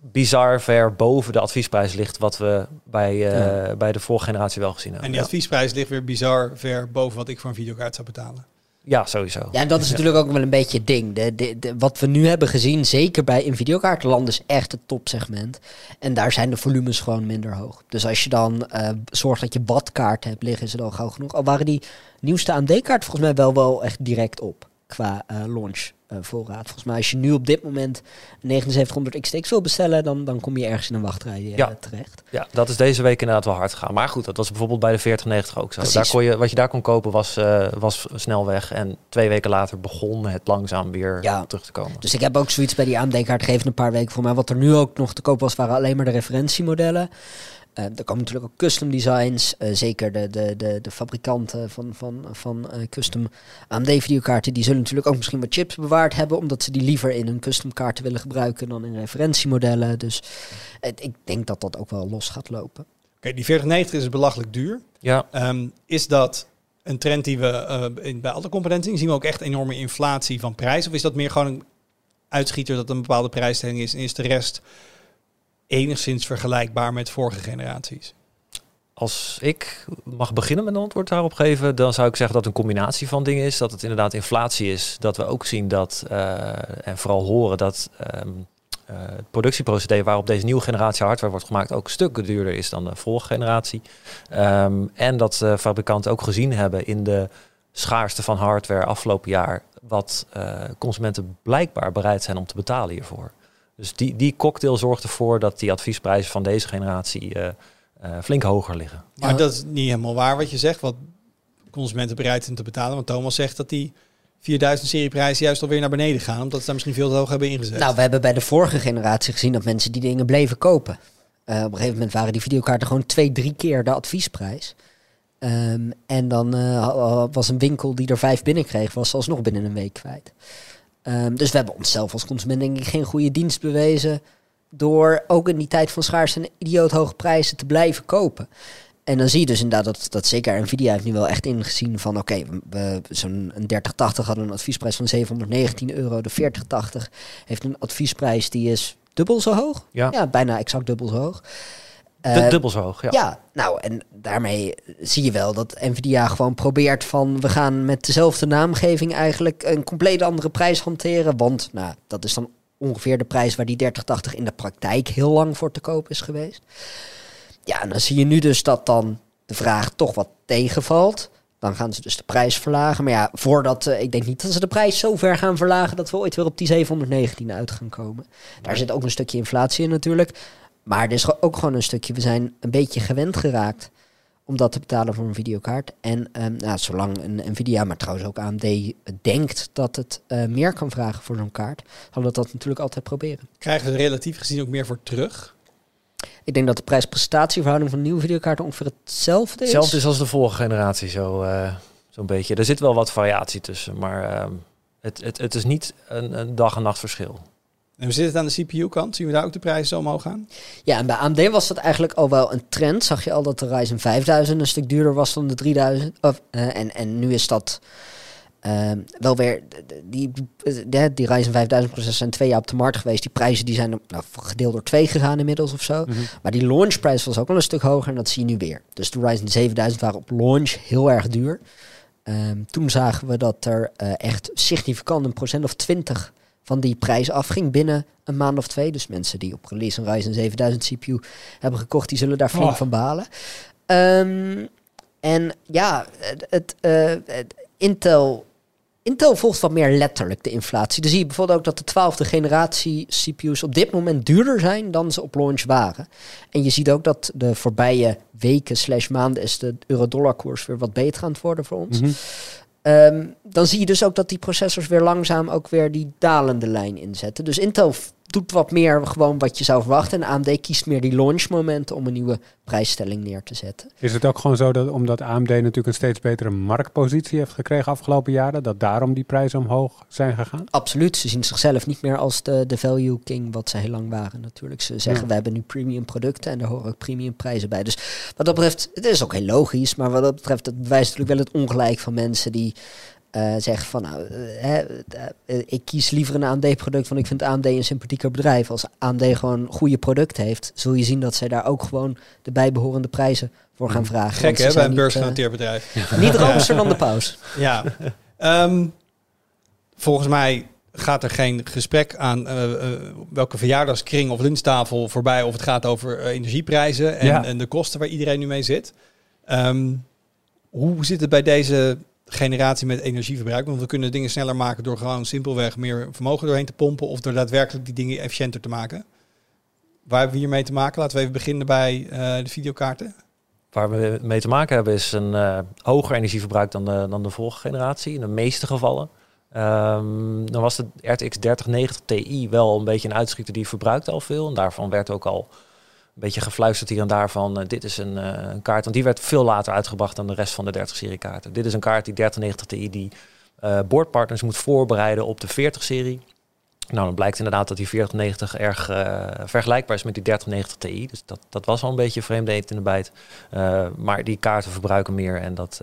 C: bizar ver boven de adviesprijs ligt. Wat we bij, eh, bij de vorige generatie wel gezien hebben.
A: En die
C: ja.
A: adviesprijs ligt weer bizar ver boven wat ik voor een videokaart zou betalen.
C: Ja, sowieso.
B: Ja, en dat is natuurlijk ook wel een beetje het ding. De, de, de- wat we nu hebben gezien, zeker bij in videokaartenland, is echt het topsegment. En daar zijn de volumes gewoon minder hoog. Dus als je dan eh, zorgt dat je badkaarten hebt liggen, is het al gauw genoeg. Al waren die nieuwste AMD-kaarten volgens mij wel, wel echt direct op qua eh, launch eh, voorraad. Volgens mij als je nu op dit moment een 7900 XTX wil bestellen, dan, dan kom je ergens in een wachtrij eh,
C: Ja.
B: terecht.
C: Ja, dat is deze week inderdaad wel hard gegaan. Maar goed, dat was bijvoorbeeld bij de 4090 ook zo.
B: Precies.
C: Daar kon je, wat je daar kon kopen was, eh, was snel weg. En twee weken later begon het langzaam weer
B: Ja.
C: terug te komen.
B: Dus ik heb ook zoiets bij die AMD-kaart gegeven een paar weken voor mij. Wat er nu ook nog te koop was, waren alleen maar de referentiemodellen. Eh, er komen natuurlijk ook custom designs. eh, zeker de, de, de, de fabrikanten van, van, van eh, custom AMD-videokaarten. Die zullen natuurlijk ook misschien wat chips bewaard hebben. Omdat ze die liever in hun custom kaarten willen gebruiken dan in referentiemodellen. Dus ik denk dat dat ook wel los gaat lopen.
A: Oké, die 4090 is belachelijk duur.
C: Ja,
A: Ehm, is dat een trend die we eh, in, bij alle componenten zien? Zien we ook echt enorme inflatie van prijs? Of is dat meer gewoon een uitschieter dat een bepaalde prijsstelling is? En is de rest enigszins vergelijkbaar met vorige generaties?
C: Als ik mag beginnen met een antwoord daarop geven, dan zou ik zeggen dat het een combinatie van dingen is. Dat het inderdaad inflatie is. Dat we ook zien dat, eh, en vooral horen dat ehm, eh, het productieprocedé waarop deze nieuwe generatie hardware wordt gemaakt ook stukken duurder is dan de vorige generatie. Ehm, en dat eh, fabrikanten ook gezien hebben in de schaarste van hardware afgelopen jaar, wat consumenten blijkbaar bereid zijn om te betalen hiervoor. Dus die, die cocktail zorgt ervoor dat die adviesprijzen van deze generatie eh, eh, flink hoger liggen.
A: Maar dat is niet helemaal waar wat je zegt, wat consumenten bereid zijn te betalen. Want Thomas zegt dat die 4000 serieprijzen juist alweer naar beneden gaan, omdat ze daar misschien veel te hoog hebben ingezet.
B: Nou, we hebben bij de vorige generatie gezien dat mensen die dingen bleven kopen. Eh, op een gegeven moment waren die videokaarten gewoon twee, drie keer de adviesprijs. Ehm, en dan eh, was een winkel die er vijf binnenkreeg, was alsnog binnen een week kwijt. Ehm, dus we hebben onszelf als consument denk ik geen goede dienst bewezen door ook in die tijd van schaarste en idioot hoge prijzen te blijven kopen. En dan zie je dus inderdaad dat, dat zeker Nvidia heeft nu wel echt ingezien van oké, we- we zo'n een 3080 hadden een adviesprijs van 719 euro. De 4080 heeft een adviesprijs die is dubbel zo hoog.
C: Ja,
B: Ja, bijna exact dubbel zo hoog. Eh,
C: dubbel zo hoog. Ja.
B: ja. nou en daarmee zie je wel dat Nvidia gewoon probeert van we gaan met dezelfde naamgeving eigenlijk een compleet andere prijs hanteren. Want nou, dat is dan ongeveer de prijs waar die 3080 in de praktijk heel lang voor te koop is geweest. Ja, en dan zie je nu dus dat dan de vraag toch wat tegenvalt. Dan gaan ze dus de prijs verlagen. Maar ja, voordat, eh, ik denk niet dat ze de prijs zo ver gaan verlagen dat we ooit weer op die 719 uit gaan komen. Daar zit ook een stukje inflatie in natuurlijk. Maar er is ook gewoon een stukje, we zijn een beetje gewend geraakt om dat te betalen voor een videokaart. En ehm, nou, zolang een Nvidia, maar trouwens ook AMD, denkt dat het eh, meer kan vragen voor zo'n kaart, gaan we dat natuurlijk altijd proberen.
A: Krijgen we relatief gezien ook meer voor terug?
B: Ik denk dat de prijs-prestatieverhouding van nieuwe videokaarten ongeveer hetzelfde is.
C: Hetzelfde is als de vorige generatie, zo, eh, zo'n beetje. Er zit wel wat variatie tussen, maar ehm, het, het, het is niet een, een dag- en nacht verschil.
A: En hoe zit het aan de CPU-kant? Zien we daar ook de prijzen omhoog gaan?
B: Ja, en bij AMD was dat eigenlijk al wel een trend. Zag je al dat de Ryzen 5000 een stuk duurder was dan de 3000. Of, eh, en, en nu is dat ehm, wel weer... Die, die, die Ryzen 5000 processors zijn twee jaar op de markt geweest. Die prijzen die zijn nou, gedeeld door twee gegaan inmiddels of zo.
D: Mhm.
B: Maar die launchprijs was ook wel een stuk hoger en dat zie je nu weer. Dus de Ryzen 7000 waren op launch heel erg duur. Ehm, toen zagen we dat er eh, echt significant een procent of 20 van die prijs afging binnen een maand of twee. Dus mensen die op release een Ryzen 7000 CPU hebben gekocht, die zullen daar flink
D: Oh.
B: van balen. Ehm, en ja, het, het, eh, het- Intel, Intel volgt wat meer letterlijk de inflatie. Dan zie je bijvoorbeeld ook dat de twaalfde generatie CPU's op dit moment duurder zijn dan ze op launch waren. En je ziet ook dat de voorbije weken slash maanden is de euro-dollar koers weer wat beter aan het worden voor ons.
D: Mhm.
B: Ehm, dan zie je dus ook dat die processors weer langzaam ook weer die dalende lijn inzetten. Dus Intel doet wat meer gewoon wat je zou verwachten. En AMD kiest meer die launchmomenten om een nieuwe prijsstelling neer te zetten.
D: Is het ook gewoon zo dat omdat AMD natuurlijk een steeds betere marktpositie heeft gekregen afgelopen jaren, dat daarom die prijzen omhoog zijn gegaan?
B: Absoluut, ze zien zichzelf niet meer als de, de value king wat ze heel lang waren natuurlijk. Ze zeggen
D: Ja.
B: we hebben nu premium producten en daar horen ook premium prijzen bij. Dus wat dat betreft, het is ook heel logisch, maar wat dat betreft, het bewijst natuurlijk wel het ongelijk van mensen die eh, zeggen van nou, eh, hè, eh, ik kies liever een AMD-product, want ik vind AMD een sympathieker bedrijf. Als AMD gewoon goede producten heeft, zul je zien dat zij daar ook gewoon de bijbehorende prijzen voor gaan vragen.
A: Gek hè, bij een
B: niet,
A: beursgenoteerd bedrijf. <laughs>
B: Niet <laughs> roomser dan de paus.
A: Ja. Ehm, volgens mij gaat er geen gesprek aan welke verjaardagskring of lunchtafel voorbij of het gaat over energieprijzen en,
D: Ja.
A: en de kosten waar iedereen nu mee zit. Ehm, hoe zit het bij deze generatie met energieverbruik? Want we kunnen dingen sneller maken door gewoon simpelweg meer vermogen doorheen te pompen of door daadwerkelijk die dingen efficiënter te maken. Waar hebben we hiermee te maken? Laten we even beginnen bij eh, de videokaarten.
C: Waar we mee te maken hebben is een eh, hoger energieverbruik dan de, dan de vorige generatie, in de meeste gevallen. Ehm, dan was de RTX 3090 Ti wel een beetje een uitschieter die verbruikte al veel. En daarvan werd ook al beetje gefluisterd hier en daar van eh, dit is een, eh, een kaart. Want die werd veel later uitgebracht dan de rest van de 30-serie kaarten. Dit is een kaart die 3090 Ti die boardpartners moet voorbereiden op de 40-serie. Nou, dan blijkt inderdaad dat die 4090 erg vergelijkbaar is met die 3090 Ti. Dus dat, dat was al een beetje vreemde eend in de bijt. Maar die kaarten verbruiken meer en dat,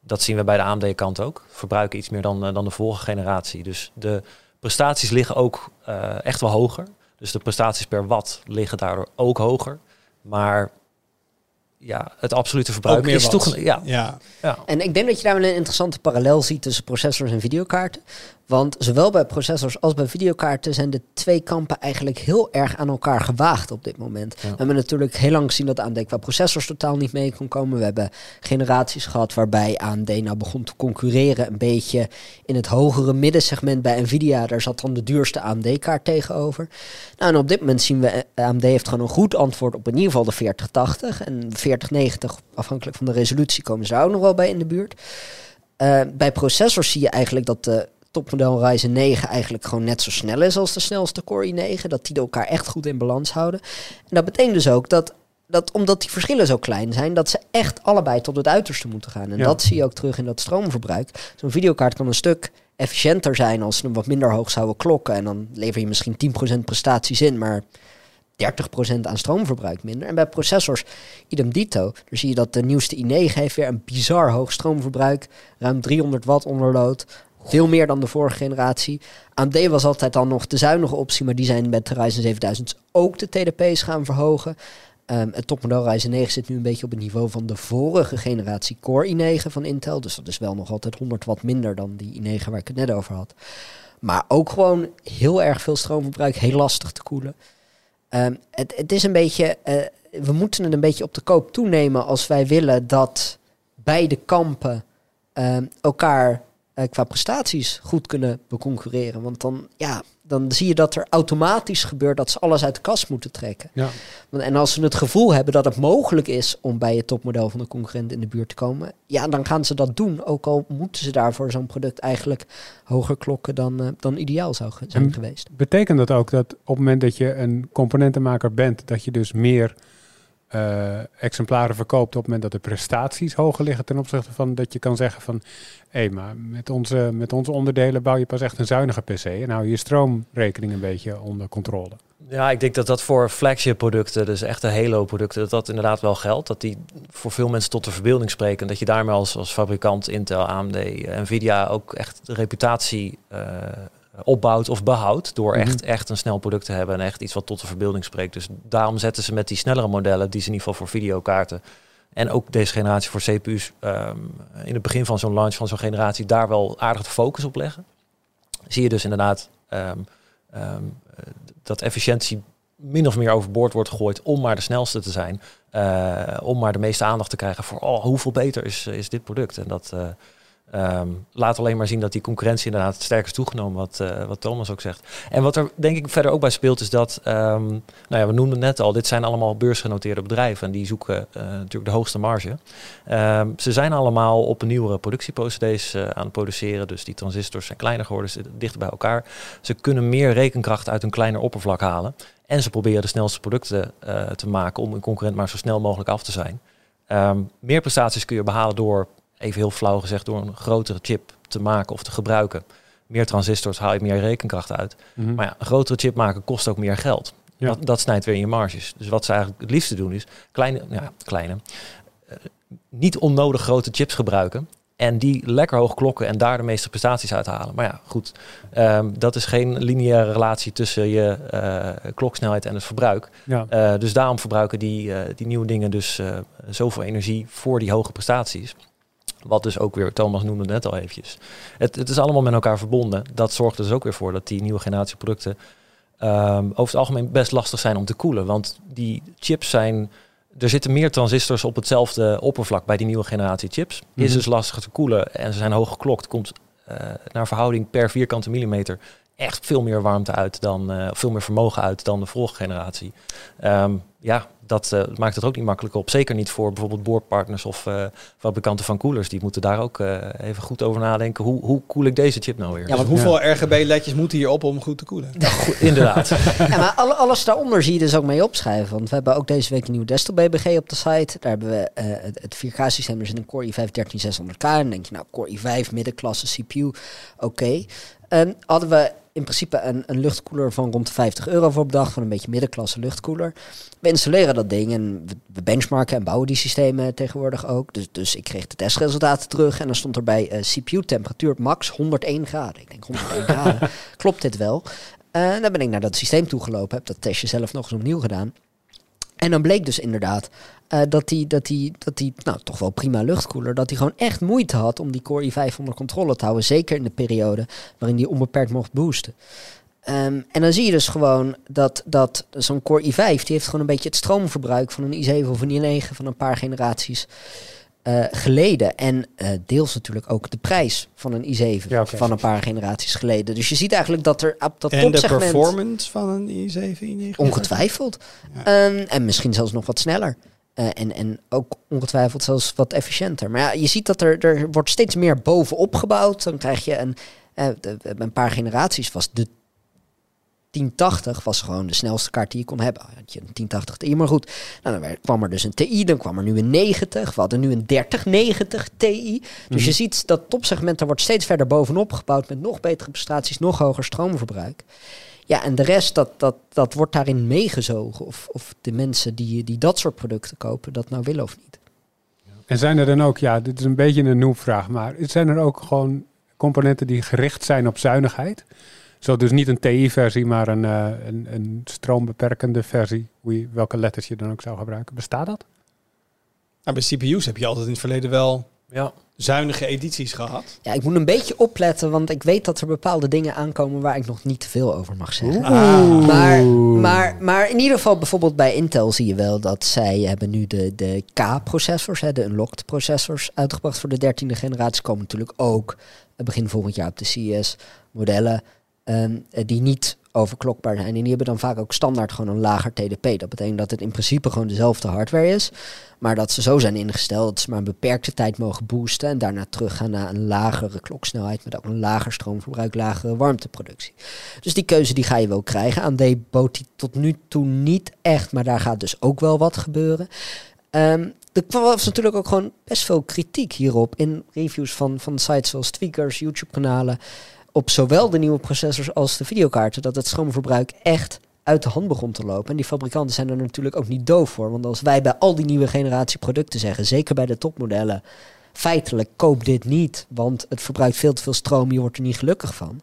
C: dat zien we bij de AMD-kant ook. Verbruiken iets meer dan, dan de vorige generatie. Dus de prestaties liggen ook echt wel hoger. Dus de prestaties per watt liggen daardoor ook hoger. Maar ja, het absolute verbruik
A: meer
C: is. Ja,
A: Ja,
C: ja.
B: En ik denk dat je daar wel een interessante parallel ziet tussen processors en videokaarten. Want zowel bij processors als bij videokaarten zijn de twee kampen eigenlijk heel erg aan elkaar gewaagd op dit moment.
C: Ja.
B: We hebben natuurlijk heel lang gezien dat AMD qua processors totaal niet mee kon komen. We hebben generaties gehad waarbij AMD nou begon te concurreren een beetje in het hogere middensegment bij Nvidia. Daar zat dan de duurste AMD-kaart tegenover. Nou, en op dit moment zien we, eh, AMD heeft gewoon een goed antwoord op in ieder geval de 4080. En de 4090, afhankelijk van de resolutie, komen ze ook nog wel bij in de buurt. Eh, bij processors zie je eigenlijk dat de topmodel Ryzen 9 eigenlijk gewoon net zo snel is als de snelste Core i9. Dat die elkaar echt goed in balans houden. En dat betekent dus ook dat, dat omdat die verschillen zo klein zijn, dat ze echt allebei tot het uiterste moeten gaan. En
D: Ja.
B: dat zie je ook terug in dat stroomverbruik. Zo'n videokaart kan een stuk efficiënter zijn als ze hem wat minder hoog zouden klokken. En dan lever je misschien 10% prestaties in, maar 30% aan stroomverbruik minder. En bij processors, idem dito. Daar zie je dat de nieuwste i9 heeft weer een bizar hoog stroomverbruik. Ruim 300 watt onderload. Veel meer dan de vorige generatie. AMD was altijd dan nog de zuinige optie, maar die zijn met de Ryzen 7000 ook de TDP's gaan verhogen. Ehm, het topmodel Ryzen 9 zit nu een beetje op het niveau van de vorige generatie Core i9 van Intel. Dus dat is wel nog altijd 100 watt minder dan die i9 waar ik het net over had. Maar ook gewoon heel erg veel stroomverbruik, heel lastig te koelen. Ehm, het, het is een beetje, eh, we moeten het een beetje op de koop toenemen als wij willen dat beide kampen ehm, elkaar qua prestaties goed kunnen beconcurreren. Want dan, ja, dan zie je dat er automatisch gebeurt dat ze alles uit de kast moeten trekken.
D: Ja.
B: Want- En als ze het gevoel hebben dat het mogelijk is om bij het topmodel van de concurrent in de buurt te komen, ja, dan gaan ze dat doen. Ook al moeten ze daarvoor zo'n product eigenlijk hoger klokken dan, eh, dan ideaal zou zijn
D: En-
B: geweest.
D: Betekent dat ook dat op het moment dat je een componentenmaker bent, dat je dus meer eh, exemplaren verkoopt op het moment dat de prestaties hoger liggen ten opzichte van dat je kan zeggen van hé, maar met onze, met onze onderdelen bouw je pas echt een zuinige PC en hou je je stroomrekening een beetje onder controle.
C: Ja, ik denk dat dat voor flagship producten, dus echte Halo producten, dat dat inderdaad wel geldt. Dat die voor veel mensen tot de verbeelding spreken. Dat je daarmee als, als fabrikant Intel, AMD, Nvidia ook echt de reputatie eh, opbouwt of behoudt. Door
D: Mhm.
C: echt, echt een snel product te hebben en echt iets wat tot de verbeelding spreekt. Dus daarom zetten ze met die snellere modellen, die ze in ieder geval voor videokaarten en ook deze generatie voor CPU's, ehm, in het begin van zo'n launch van zo'n generatie, daar wel aardig de focus op leggen. Zie je dus inderdaad ehm, ehm, eh, dat efficiëntie min of meer overboord wordt gegooid om maar de snelste te zijn. Uh, om maar de meeste aandacht te krijgen voor oh, hoeveel beter is, is dit product. En dat uh, um, laat alleen maar zien dat die concurrentie inderdaad sterk is toegenomen, wat, uh, wat Thomas ook zegt. En wat er denk ik verder ook bij speelt, is dat, um, nou ja, we noemden het net al, dit zijn allemaal beursgenoteerde bedrijven en die zoeken natuurlijk de hoogste marge. Um, ze zijn allemaal op een nieuwere productieprocedees aan het produceren, dus die transistors zijn kleiner geworden, zitten dichter bij elkaar. Ze kunnen meer rekenkracht uit een kleiner oppervlak halen. En ze proberen de snelste producten te maken om een concurrent maar zo snel mogelijk af te zijn. Meer prestaties kun je behalen door, even heel flauw gezegd, door een grotere chip te maken of te gebruiken. Meer transistors haal je meer rekenkracht uit. Mm -hmm. Maar ja, een grotere chip maken kost ook meer geld. Ja. Dat, dat, snijdt weer in je marges. Dus wat ze eigenlijk het liefste doen is kleine, ja, kleine uh, niet onnodig grote chips gebruiken. En die lekker hoog klokken en daar de meeste prestaties uit halen. Maar ja, goed, um, dat is geen lineaire relatie tussen je uh, kloksnelheid en het verbruik. Ja. Uh, dus daarom verbruiken die, uh, die nieuwe dingen dus zoveel energie voor die hoge prestaties. Wat dus ook weer, Thomas noemde het net al eventjes. Het, het is allemaal met elkaar verbonden. Dat zorgt dus ook weer voor dat die nieuwe generatie producten um, over het algemeen best lastig zijn om te koelen. Want die chips zijn er zitten meer transistors op hetzelfde oppervlak bij die nieuwe generatie chips. Mm -hmm. Is dus lastiger te koelen en ze zijn hoog geklokt. Komt uh, naar verhouding per vierkante millimeter echt veel meer warmte uit dan, uh, veel meer vermogen uit dan de vorige generatie. Um, ja, dat uh, maakt het ook niet makkelijker op. Zeker niet voor bijvoorbeeld boordpartners of uh, fabrikanten van koelers. Die moeten daar ook uh, even goed over nadenken. Hoe, hoe koel ik deze chip nou weer?
A: Ja, want hoeveel ja. RGB-ledjes moeten hierop om goed te koelen?
C: Ja, goed, inderdaad. <laughs>
B: ja, maar alle, alles daaronder zie je dus ook mee opschrijven. Want we hebben ook deze week een nieuwe desktop BBG op de site. Daar hebben we het, het 4K-systeem. Er zit een Core i5 13600K. En dan denk je, nou, Core i5, middenklasse CPU, oké. Okay. Um, hadden we in principe een, een luchtkoeler van rond de 50 euro voor bedacht, van een beetje middenklasse luchtkoeler. We installeren dat ding en we benchmarken en bouwen die systemen tegenwoordig ook. Dus, dus ik kreeg de testresultaten terug en dan stond erbij uh, CPU-temperatuur max 101 graden. Ik denk 101 <laughs> graden, klopt dit wel? Uh, dan ben ik naar dat systeem toegelopen, heb dat testje zelf nog eens opnieuw gedaan. En dan bleek dus inderdaad uh, dat die, dat die, dat die, nou toch wel prima luchtkoeler, dat hij gewoon echt moeite had om die Core i5 onder controle te houden. Zeker in de periode waarin die onbeperkt mocht boosten. Um, en dan zie je dus gewoon dat, dat zo'n Core i5, die heeft gewoon een beetje het stroomverbruik van een i7 of een i9 van een paar generaties uh, geleden. En uh, deels natuurlijk ook de prijs van een i7 ja, okay. van een paar generaties geleden. Dus je ziet eigenlijk dat er op dat
A: en
B: topsegment...
A: de performance van een i7, i9?
B: Ongetwijfeld. Ja. Um, en misschien zelfs nog wat sneller. Uh, en, en ook ongetwijfeld zelfs wat efficiënter. Maar ja, je ziet dat er, er wordt steeds meer bovenop gebouwd. Dan krijg je een, uh, de, een paar generaties was de 1080 was gewoon de snelste kaart die je kon hebben. Had je een 1080 Ti, maar goed. Nou, dan kwam er dus een TI, dan kwam er nu een 90. We hadden nu een 3090 Ti. Dus mm-hmm. je ziet dat topsegment, daar wordt steeds verder bovenop gebouwd met nog betere prestaties, nog hoger stroomverbruik. Ja, en de rest, dat, dat, dat wordt daarin meegezogen. Of, of de mensen die, die dat soort producten kopen, dat nou willen of niet.
D: En zijn er dan ook, ja, dit is een beetje een noemvraag, maar zijn er ook gewoon componenten die gericht zijn op zuinigheid? Zo dus niet een TI-versie, maar een, uh, een, een, stroombeperkende versie, hoe je, welke letters je dan ook zou gebruiken. Bestaat dat?
A: Nou, bij CPU's heb je altijd in het verleden wel ja. Zuinige edities gehad.
B: Ja, ik moet een beetje opletten, want ik weet dat er bepaalde dingen aankomen waar ik nog niet te veel over mag zeggen.
A: Ah.
B: Maar, maar, maar in ieder geval, bijvoorbeeld bij Intel zie je wel dat zij hebben nu de, de K-processors, de unlocked processors, uitgebracht voor de dertiende generatie. Komen natuurlijk ook begin volgend jaar op de CES modellen. Um, die niet overklokbaar zijn. En die hebben dan vaak ook standaard gewoon een lager TDP. Dat betekent dat het in principe gewoon dezelfde hardware is. Maar dat ze zo zijn ingesteld dat ze maar een beperkte tijd mogen boosten. En daarna teruggaan naar een lagere kloksnelheid. Met ook een lager stroomverbruik, lagere warmteproductie. Dus die keuze die ga je wel krijgen. AMD bood die tot nu toe niet echt. Maar daar gaat dus ook wel wat gebeuren. Um, er was natuurlijk ook gewoon best veel kritiek hierop. In reviews van, van sites zoals Tweakers, YouTube-kanalen op zowel de nieuwe processors als de videokaarten dat het stroomverbruik echt uit de hand begon te lopen. En die fabrikanten zijn er natuurlijk ook niet doof voor. Want als wij bij al die nieuwe generatie producten zeggen, zeker bij de topmodellen, feitelijk koop dit niet, want het verbruikt veel te veel stroom, je wordt er niet gelukkig van.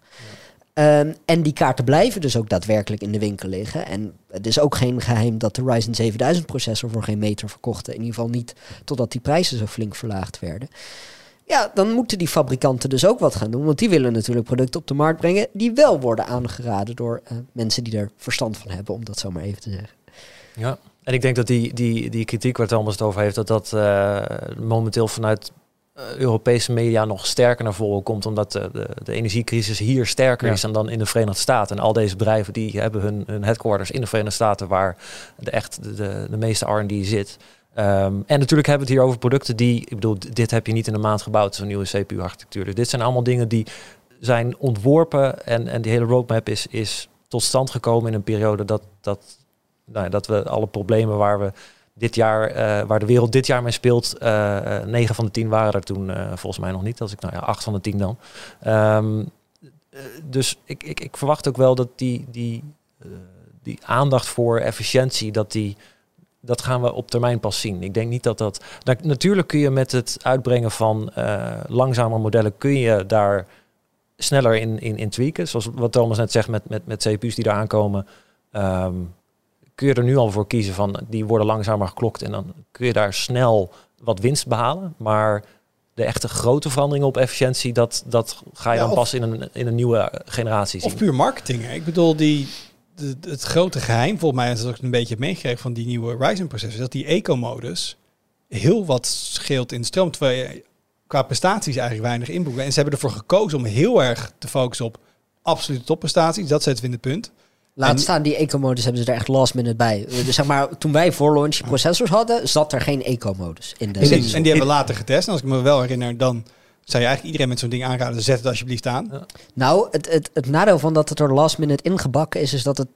B: Ja. Um, en die kaarten blijven dus ook daadwerkelijk in de winkel liggen. En het is ook geen geheim dat de Ryzen 7000 processor voor geen meter verkochten. In ieder geval niet totdat die prijzen zo flink verlaagd werden. Ja, dan moeten die fabrikanten dus ook wat gaan doen. Want die willen natuurlijk producten op de markt brengen die wel worden aangeraden door eh, mensen die er verstand van hebben, om dat zo maar even te zeggen.
C: Ja, en ik denk dat die, die, die kritiek waar Thomas het over heeft, dat dat eh, momenteel vanuit eh, Europese media nog sterker naar voren komt, omdat de, de, de energiecrisis hier sterker
D: Ja.
C: is dan, dan in de Verenigde Staten. En al deze bedrijven die hebben hun, hun headquarters in de Verenigde Staten, waar de, echt de, de, de meeste R&D zit. Ehm, en natuurlijk hebben we het hier over producten die, ik bedoel, dit heb je niet in een maand gebouwd, zo'n nieuwe CPU-architectuur. Dus dit zijn allemaal dingen die zijn ontworpen en, en die hele roadmap is, is tot stand gekomen in een periode dat, dat, nou, dat we alle problemen waar we dit jaar, eh, waar de wereld dit jaar mee speelt, eh eh, 9 van de 10 waren er toen volgens mij nog niet. Als ik nou ja, 8 van de 10 dan. Ehm, eh, dus ik, ik, ik verwacht ook wel dat die, die, die aandacht voor efficiëntie, dat die. Dat gaan we op termijn pas zien. Ik denk niet dat dat. Nou, natuurlijk kun je met het uitbrengen van langzame modellen kun je daar sneller in, in, in tweaken. Zoals wat Thomas net zegt met, met, met CPU's die eraan komen. ehm, kun je er nu al voor kiezen van die worden langzamer geklokt en dan kun je daar snel wat winst behalen. Maar de echte grote veranderingen op efficiëntie, dat, dat ga je
A: Ja,
C: dan pas in een, in een nieuwe generatie zien.
A: Of puur marketing. hè. Ik bedoel, die, de, het grote geheim, volgens mij, als ik het een beetje heb meegekregen van die nieuwe Ryzen-processor, dat die eco-modus heel wat scheelt in stroom, terwijl je qua prestaties eigenlijk weinig inboekt. En ze hebben ervoor gekozen om heel erg te focussen op absolute topprestaties. Dat zetten we in het punt.
B: Laat
A: En-
B: staan, die eco-modus hebben ze er echt last minute bij. Eh, Dus zeg maar, toen wij voor launch processors hadden, zat er geen eco-modus in de
A: En die, en die hebben we later getest. En als ik me wel herinner, dan zou je eigenlijk iedereen met zo'n ding aanraden, zet het alsjeblieft aan.
C: Ja.
B: Nou, het, het, het nadeel van dat het er last minute ingebakken is, is dat het...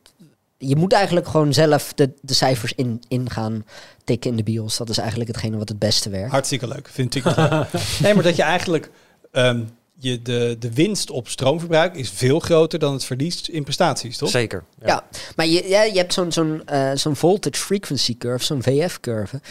B: Je moet eigenlijk gewoon zelf de, de cijfers in, in gaan tikken in de BIOS. Dat is eigenlijk hetgene wat het beste werkt.
A: Hartstikke leuk, vind ik. <laughs> nee, maar dat je eigenlijk ehm, je de, de winst op stroomverbruik is veel groter dan het verlies in prestaties, toch?
C: Zeker.
B: Ja, maar je, ja, je hebt zo'n zo'n eh, zo'n voltage frequency curve, zo'n VF-curve.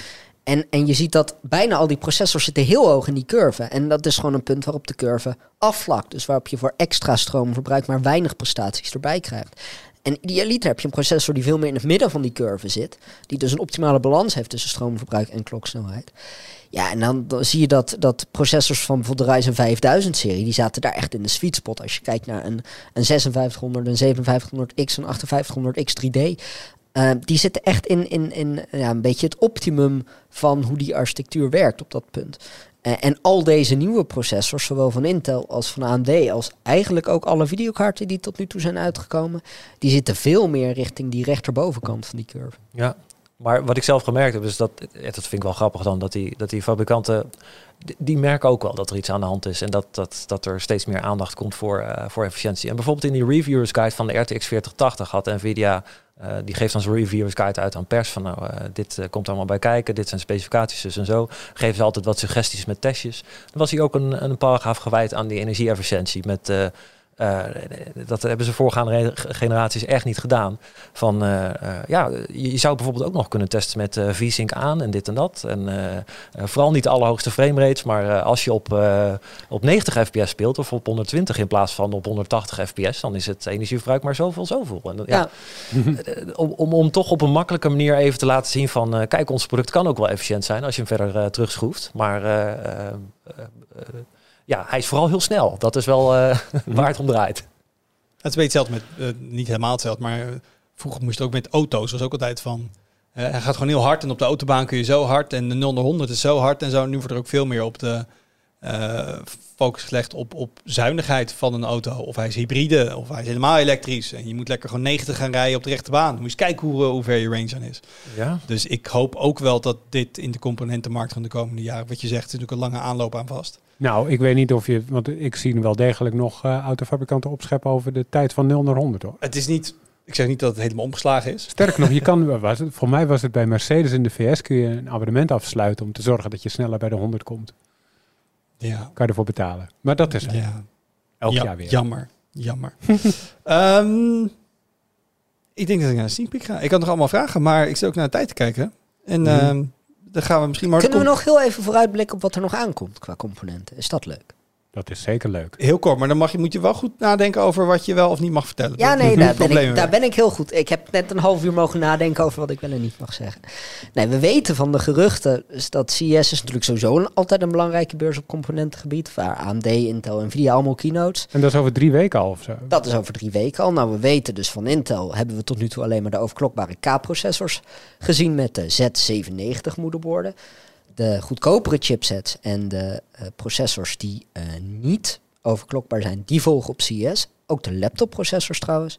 B: En, en je ziet dat bijna al die processors zitten heel hoog in die curve. En dat is gewoon een punt waarop de curve afvlakt. Dus waarop je voor extra stroomverbruik maar weinig prestaties erbij krijgt. En idealiter heb je een processor die veel meer in het midden van die curve zit. Die dus een optimale balans heeft tussen stroomverbruik en kloksnelheid. Ja, en dan, zie je dat, dat processors van bijvoorbeeld de Ryzen 5000 serie, die zaten daar echt in de sweet spot. Als je kijkt naar een, een 5600, een 5700X, een 5800X 3D. Eh, die zitten echt in, in, in ja, een beetje het optimum van hoe die architectuur werkt op dat punt. Eh, en al deze nieuwe processors, zowel van Intel als van AMD, als eigenlijk ook alle videokaarten die tot nu toe zijn uitgekomen, die zitten veel meer richting die rechterbovenkant van die curve.
C: Ja, maar wat ik zelf gemerkt heb, is dat, eh, dat vind ik wel grappig dan, dat die, dat die fabrikanten, die, merken ook wel dat er iets aan de hand is en dat, dat, dat er steeds meer aandacht komt voor, voor efficiëntie. En bijvoorbeeld in die reviewers guide van de RTX 4080 had Nvidia, eh, die geeft dan zijn reviewers uit aan pers van nou, eh, dit eh, komt allemaal bij kijken, dit zijn specificaties dus en zo. Geven ze altijd wat suggesties met testjes. Dan was hier ook een, een paragraaf gewijd aan die energieefficiëntie met... eh, dat hebben ze voorgaande generaties echt niet gedaan. Van eh, eh, ja, je, zou bijvoorbeeld ook nog kunnen testen met V-Sync aan en dit en dat. En vooral niet de allerhoogste framerates, maar als je op, op 90 fps speelt of op 120 in plaats van op 180 fps, dan is het energieverbruik maar zoveel, zoveel. En, ja, eh, om, om, om toch op een makkelijke manier even te laten zien van, kijk, ons product kan ook wel efficiënt zijn als je hem verder terugschroeft. Maar ja, hij is vooral heel snel. Dat is wel eh, waar het om draait.
A: Het is een beetje hetzelfde met, eh, niet helemaal hetzelfde, maar eh, vroeger moest het ook met auto's. was ook altijd van, eh, hij gaat gewoon heel hard en op de autobaan kun je zo hard en de 0 naar 100 is zo hard en zo. Nu wordt er ook veel meer op de eh, focus gelegd op, op zuinigheid van een auto. Of hij is hybride, of hij is helemaal elektrisch. En je moet lekker gewoon 90 gaan rijden op de rechte baan. Moet je eens kijken hoe, hoe ver je range aan is.
C: Ja.
A: Dus ik hoop ook wel dat dit in de componentenmarkt van de komende jaren, wat je zegt, is natuurlijk een lange aanloop aan vast.
D: Nou, ik weet niet of je, want ik zie wel degelijk nog eh, autofabrikanten opscheppen over de tijd van 0 naar 100 hoor.
A: Het is niet, ik zeg niet dat het helemaal omgeslagen is.
D: Sterker nog, je <laughs> kan, was het, voor mij was het bij Mercedes in de VS, kun je een abonnement afsluiten om te zorgen dat je sneller bij de 100 komt.
A: Ja.
D: Kan je ervoor betalen. Maar dat is het.
A: ja.
D: elk
A: Ja,
D: jaar weer.
A: Jammer, jammer. <laughs> Ehm, ik denk dat ik naar de sneak peek ga. Ik had nog allemaal vragen, maar ik zit ook naar de tijd te kijken. En
D: Mhm.
A: ehm, dan gaan we misschien maar...
B: Kunnen we nog heel even vooruitblikken op wat er nog aankomt qua componenten? Is dat leuk?
D: Dat is zeker leuk.
A: Heel kort, maar dan mag je, moet je wel goed nadenken over wat je wel of niet mag vertellen.
B: Ja,
A: Dat
B: nee, daar ben, ik, daar ben ik heel goed. Ik heb net een half uur mogen nadenken over wat ik wel en niet mag zeggen. Nee, we weten van de geruchten dus dat CES is natuurlijk sowieso een, altijd een belangrijke beurs op componentengebied. Waar AMD, Intel, Nvidia allemaal keynotes.
D: En dat is over drie weken al of zo.
B: Dat is over drie weken al. Nou, we weten dus van Intel hebben we tot nu toe alleen maar de overklokbare K-processors gezien met de Z97 moederborden. De goedkopere chipsets en de eh, processors die eh, niet overklokbaar zijn, die volgen op CES. Ook de laptopprocessors trouwens.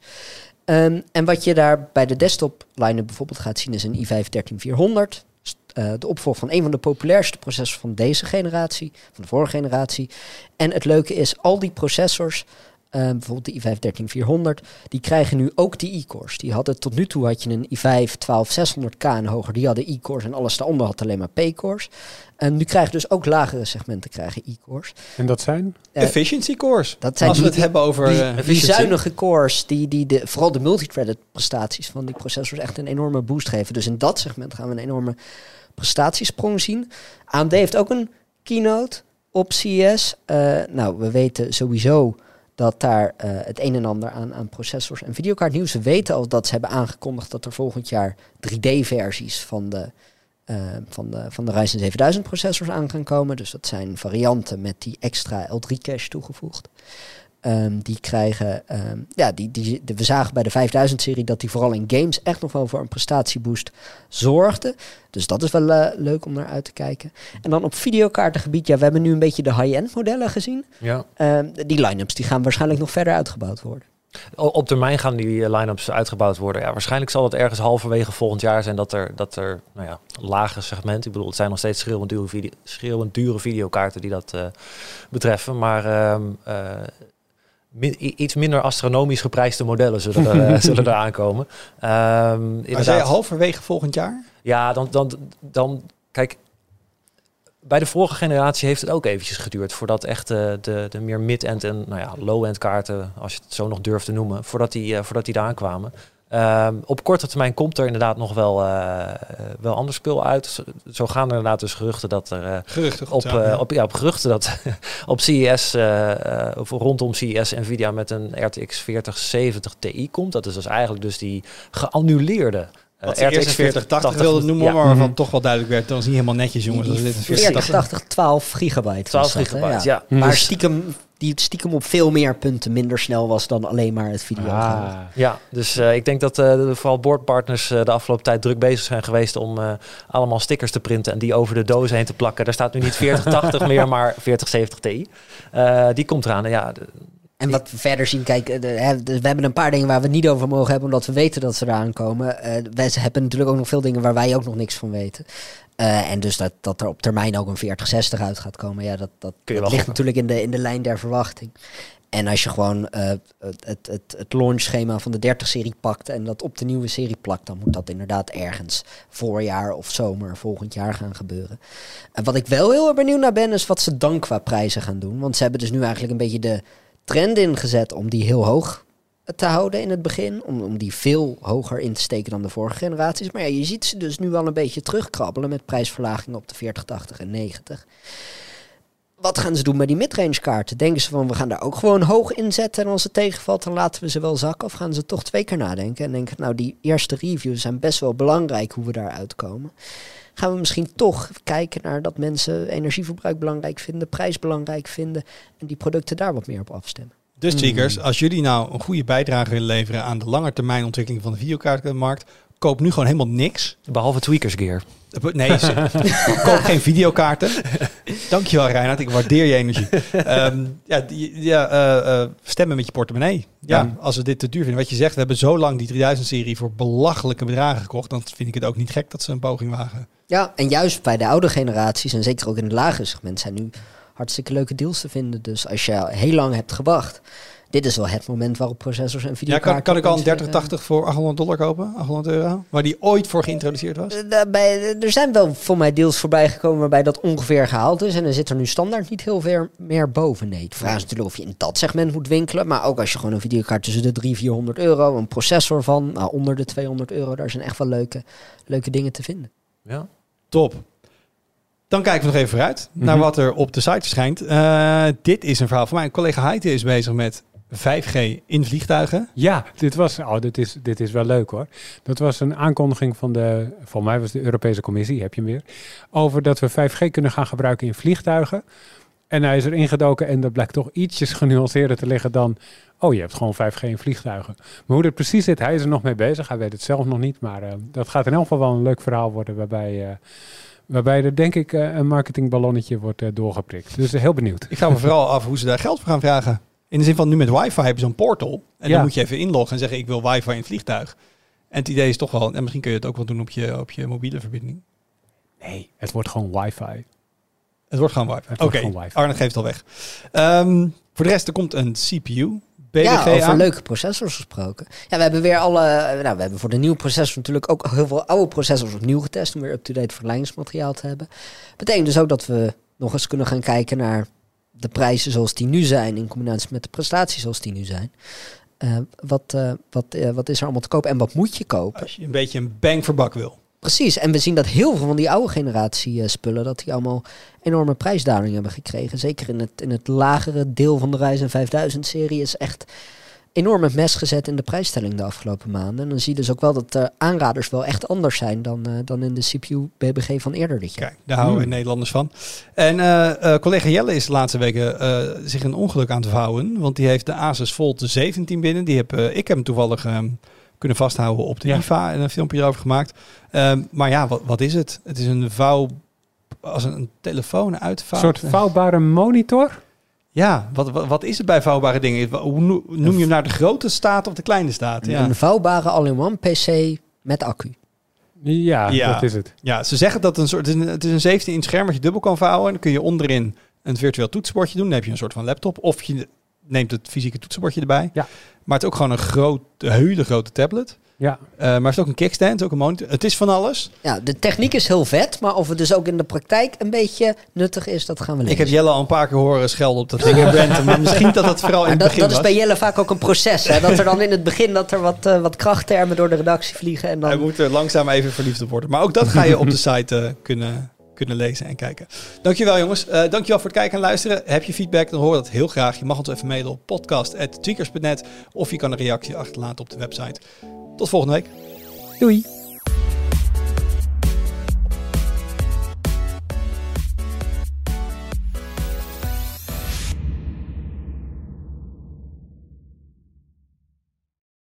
B: Ehm, en wat je daar bij de desktop line bijvoorbeeld gaat zien is een i5-13400. St- eh, de opvolger van een van de populairste processors van deze generatie, van de vorige generatie. En het leuke is, al die processors, eh, bijvoorbeeld de i5-13400, die krijgen nu ook die e-cores. Die hadden tot nu toe had je een i5-12600K en hoger, die hadden e-cores en alles daaronder had alleen maar p-cores. En nu krijgen dus ook lagere segmenten krijgen e-cores.
D: En dat zijn?
B: Eh,
A: Efficiency cores.
B: dat zijn
A: Als we
B: die-
A: het hebben over...
B: die,
A: eh,
B: die zuinige cores, die, die de, vooral de multithreaded prestaties van die processors echt een enorme boost geven. Dus in dat segment gaan we een enorme prestatiesprong zien. AMD heeft ook een keynote op CES. Eh, nou, we weten sowieso dat daar eh, het een en ander aan, aan processors en videokaartnieuws. We weten al dat ze hebben aangekondigd dat er volgend jaar 3D-versies van de, eh, van, de, van de Ryzen 7000 processors aan gaan komen. Dus dat zijn varianten met die extra L3-cache toegevoegd. Ehm, die krijgen, ehm, ja, die, die, de, we zagen bij de 5000-serie dat die vooral in games echt nog wel voor een prestatieboost zorgde. Dus dat is wel eh, leuk om naar uit te kijken. En dan op videokaartengebied, ja, we hebben nu een beetje de high-end modellen gezien.
C: Ja.
B: Ehm, die line-ups die gaan waarschijnlijk nog verder uitgebouwd worden.
C: Op termijn gaan die eh, line-ups uitgebouwd worden. Ja, waarschijnlijk zal het ergens halverwege volgend jaar zijn dat er, dat er nou ja, lage segmenten, ik bedoel, het zijn nog steeds schreeuwend dure, video, schreeuwend dure videokaarten die dat eh, betreffen. Maar iets minder astronomisch geprijsde modellen zullen er, <laughs> eh, zullen er aankomen. Ehm,
A: maar
C: inderdaad.
A: halverwege volgend jaar?
C: Ja, dan, dan, dan kijk. Bij de vorige generatie heeft het ook eventjes geduurd voordat echt eh, de, de meer mid-end en nou ja, low-end kaarten, als je het zo nog durft te noemen, voordat die, eh, voordat die daar aankwamen. Ehm, op korte termijn komt er inderdaad nog wel, eh, eh, wel ander spul uit. Zo, gaan er inderdaad dus geruchten dat er eh,
A: Geruchten.
C: op, eh, op, ja, op geruchten dat <laughs> op CES, of rondom CES Nvidia met een RTX 4070 Ti komt. Dat is dus eigenlijk dus die geannuleerde
A: eerst 4080 wilde noemen,
C: ja,
A: maar waarvan
D: Mhm.
A: toch wel duidelijk werd. Dat is niet helemaal netjes, jongens. Als dit een
B: 4080 12 gigabyte.
C: 12
B: was dat, hè?
C: gigabyte, ja.
B: Maar
C: Dus-
B: stiekem, die stiekem op veel meer punten minder snel was dan alleen maar het video.
D: Ah,
C: Ja, dus eh, ik denk dat eh, de- vooral boardpartners eh, de afgelopen tijd druk bezig zijn geweest om eh, allemaal stickers te printen en die over de doos heen te plakken. Daar staat nu niet 4080 <laughs> meer, maar 4070 Ti. Eh, die komt eraan. En ja, de-
B: En wat we verder zien, kijk, eh, de- we hebben een paar dingen waar we het niet over mogen hebben, omdat we weten dat ze eraan komen. Eh wij hebben natuurlijk ook nog veel dingen waar wij ook nog niks van weten. Eh, en dus dat, dat er op termijn ook een 4060 uit gaat komen, ja, dat, dat, dat ligt natuurlijk in de, in de lijn der verwachting. En als je gewoon het, het, het, het launchschema van de 30-serie pakt en dat op de nieuwe serie plakt, dan moet dat inderdaad ergens voorjaar of zomer volgend jaar gaan gebeuren. En wat ik wel heel erg benieuwd naar ben, is wat ze dan qua prijzen gaan doen. Want ze hebben dus nu eigenlijk een beetje de trend ingezet om die heel hoog te houden in het begin. Om, om die veel hoger in te steken dan de vorige generaties. Maar ja, je ziet ze dus nu wel een beetje terugkrabbelen met prijsverlagingen op de 4080 en 90. Wat gaan ze doen met die midrange kaarten? Denken ze van we gaan daar ook gewoon hoog inzetten en als het tegenvalt dan laten we ze wel zakken? Of gaan ze toch twee keer nadenken en denken nou die eerste reviews zijn best wel belangrijk hoe we daar uitkomen? Gaan we misschien toch kijken naar dat mensen energieverbruik belangrijk vinden, prijs belangrijk vinden en die producten daar wat meer op afstemmen?
A: Dus
C: Hmm.
A: tweakers, als jullie nou een goede bijdrage willen leveren aan de langetermijn ontwikkeling van de videokaartmarkt, koop nu gewoon helemaal niks.
C: behalve tweakers gear.
A: Nee, ze- <laughs> koop geen videokaarten. Dankjewel Reinhard, ik waardeer je energie. Ehm, ja, die, ja eh, eh, stemmen met je portemonnee. Ja,
D: Ja.
A: als we dit te duur vinden. Wat je zegt, we hebben zo lang die 3000-serie voor belachelijke bedragen gekocht. Dan vind ik het ook niet gek dat ze een poging wagen.
B: Ja, en juist bij de oude generaties en zeker ook in het lagere segment zijn nu hartstikke leuke deals te vinden. Dus als je heel lang hebt gewacht, dit is wel het moment waarop processors en
A: Ja,
B: videokaarten...
A: kan, kan ik al een
B: opeens weer,
A: 3080 voor 800 dollar kopen? 800 euro? Waar die ooit voor geïntroduceerd was?
B: eh, daarbij, er zijn wel voor mij deals voorbij gekomen waarbij dat ongeveer gehaald is. En er zit er nu standaard niet heel veel meer boven. Nee, de vraag is natuurlijk of je in dat segment moet winkelen. Maar ook als je gewoon een videokaart tussen de 300, 400 euro, een processor van nou, onder de 200 euro, daar zijn echt wel leuke, leuke dingen te vinden.
C: Ja.
A: Top. Dan kijken we nog even vooruit naar
D: Mhm.
A: wat er op de site verschijnt. Eh, dit is een verhaal van mij. Een collega Heite is bezig met 5G in vliegtuigen.
D: Ja, dit was, oh, dit is, dit is wel leuk hoor. Dat was een aankondiging van de, voor mij was de Europese Commissie, heb je hem weer, over dat we 5G kunnen gaan gebruiken in vliegtuigen. En hij is er ingedoken en dat blijkt toch ietsjes genuanceerder te liggen dan, oh je hebt gewoon 5G in vliegtuigen. Maar hoe dat precies zit, hij is er nog mee bezig. Hij weet het zelf nog niet, maar eh, dat gaat in elk geval wel een leuk verhaal worden waarbij, eh, waarbij er denk ik eh, een marketingballonnetje wordt doorgeprikt. Dus heel benieuwd.
A: Ik vraag me vooral af hoe ze daar geld voor gaan vragen. In de zin van nu met wifi heb je zo'n portal. En
D: Ja.
A: dan moet je even inloggen en zeggen ik wil wifi in het vliegtuig. En het idee is toch wel, en misschien kun je het ook wel doen op je, op je mobiele verbinding.
D: Nee, het wordt gewoon wifi.
A: Het wordt gewoon wifi.
D: Het
A: Oké,
D: wordt gewoon wifi.
A: Arne geeft het al weg. Ehm, voor de rest, er komt een CPU. BDG
B: ja, over
A: aan.
B: leuke processors gesproken. Ja, we hebben weer alle. Nou, we hebben voor de nieuwe processor natuurlijk ook heel veel oude processors opnieuw getest. Om weer up-to-date vergelijkingsmateriaal te hebben. Betekent dus ook dat we nog eens kunnen gaan kijken naar de prijzen zoals die nu zijn. In combinatie met de prestaties zoals die nu zijn. Eh, wat, eh, wat, eh, wat is er allemaal te kopen en wat moet je kopen?
A: Als je een beetje een bang voor bak wil.
B: Precies, en we zien dat heel veel van die oude generatie spullen, dat die allemaal enorme prijsdaling hebben gekregen. Zeker in het, in het lagere deel van de Ryzen 5000 serie is echt enorm het mes gezet in de prijsstelling de afgelopen maanden. En dan zie je dus ook wel dat de aanraders wel echt anders zijn dan, eh, dan in de CPU BBG van eerder dit jaar.
A: Kijk, daar houden we
D: Hmm.
A: Nederlanders van. En eh, eh, collega Jelle is de laatste weken eh, zich een ongeluk aan het vouwen. Want die heeft de Asus Volt 17 binnen. Die heb, ik heb hem toevallig ehm, kunnen vasthouden op de
D: Ja.
A: IFA en een filmpje erover gemaakt. Ehm, maar ja, wat, wat is het? Het is een vouw als een, een telefoon
D: Een
A: uitvouwt.
D: soort vouwbare monitor.
A: Ja, wat, wat, wat is het bij vouwbare dingen? Hoe noem je hem naar de grote staat of de kleine staat? Ja.
B: Een vouwbare all-in-one PC met accu.
D: Ja,
A: Ja.
D: dat is het.
A: Ja, ze zeggen dat het een soort, het is een, het is een 17 inch scherm wat je dubbel kan vouwen. En dan kun je onderin een virtueel toetsenbordje doen. Dan heb je een soort van laptop. Of je neemt het fysieke toetsenbordje erbij.
D: Ja.
A: Maar het is ook gewoon een groot, hele grote tablet.
D: Ja,
A: Eh, maar het is ook een kickstand, ook een monitor. Het is van alles.
B: Ja, de techniek is heel vet, maar of het dus ook in de praktijk een beetje nuttig is, dat gaan we lezen.
A: Ik heb Jelle al een paar keer horen schelden op dat <laughs> ding ranten. Maar misschien dat het vooral in het
B: dat,
A: begin
B: dat is bij Jelle vaak ook een proces. Hè? Dat er dan in het begin dat er wat, eh, wat krachttermen door de redactie vliegen. En
A: Hij
B: dan...
A: moet er langzaam even verliefd op worden. Maar ook dat ga je op de site eh, kunnen, kunnen lezen en kijken. Dankjewel jongens. Eh dankjewel voor het kijken en luisteren. Heb je feedback, dan horen we dat heel graag. Je mag ons even mailen op podcast.tweakers.net of je kan een reactie achterlaten op de website. Tot volgende week.
D: doei.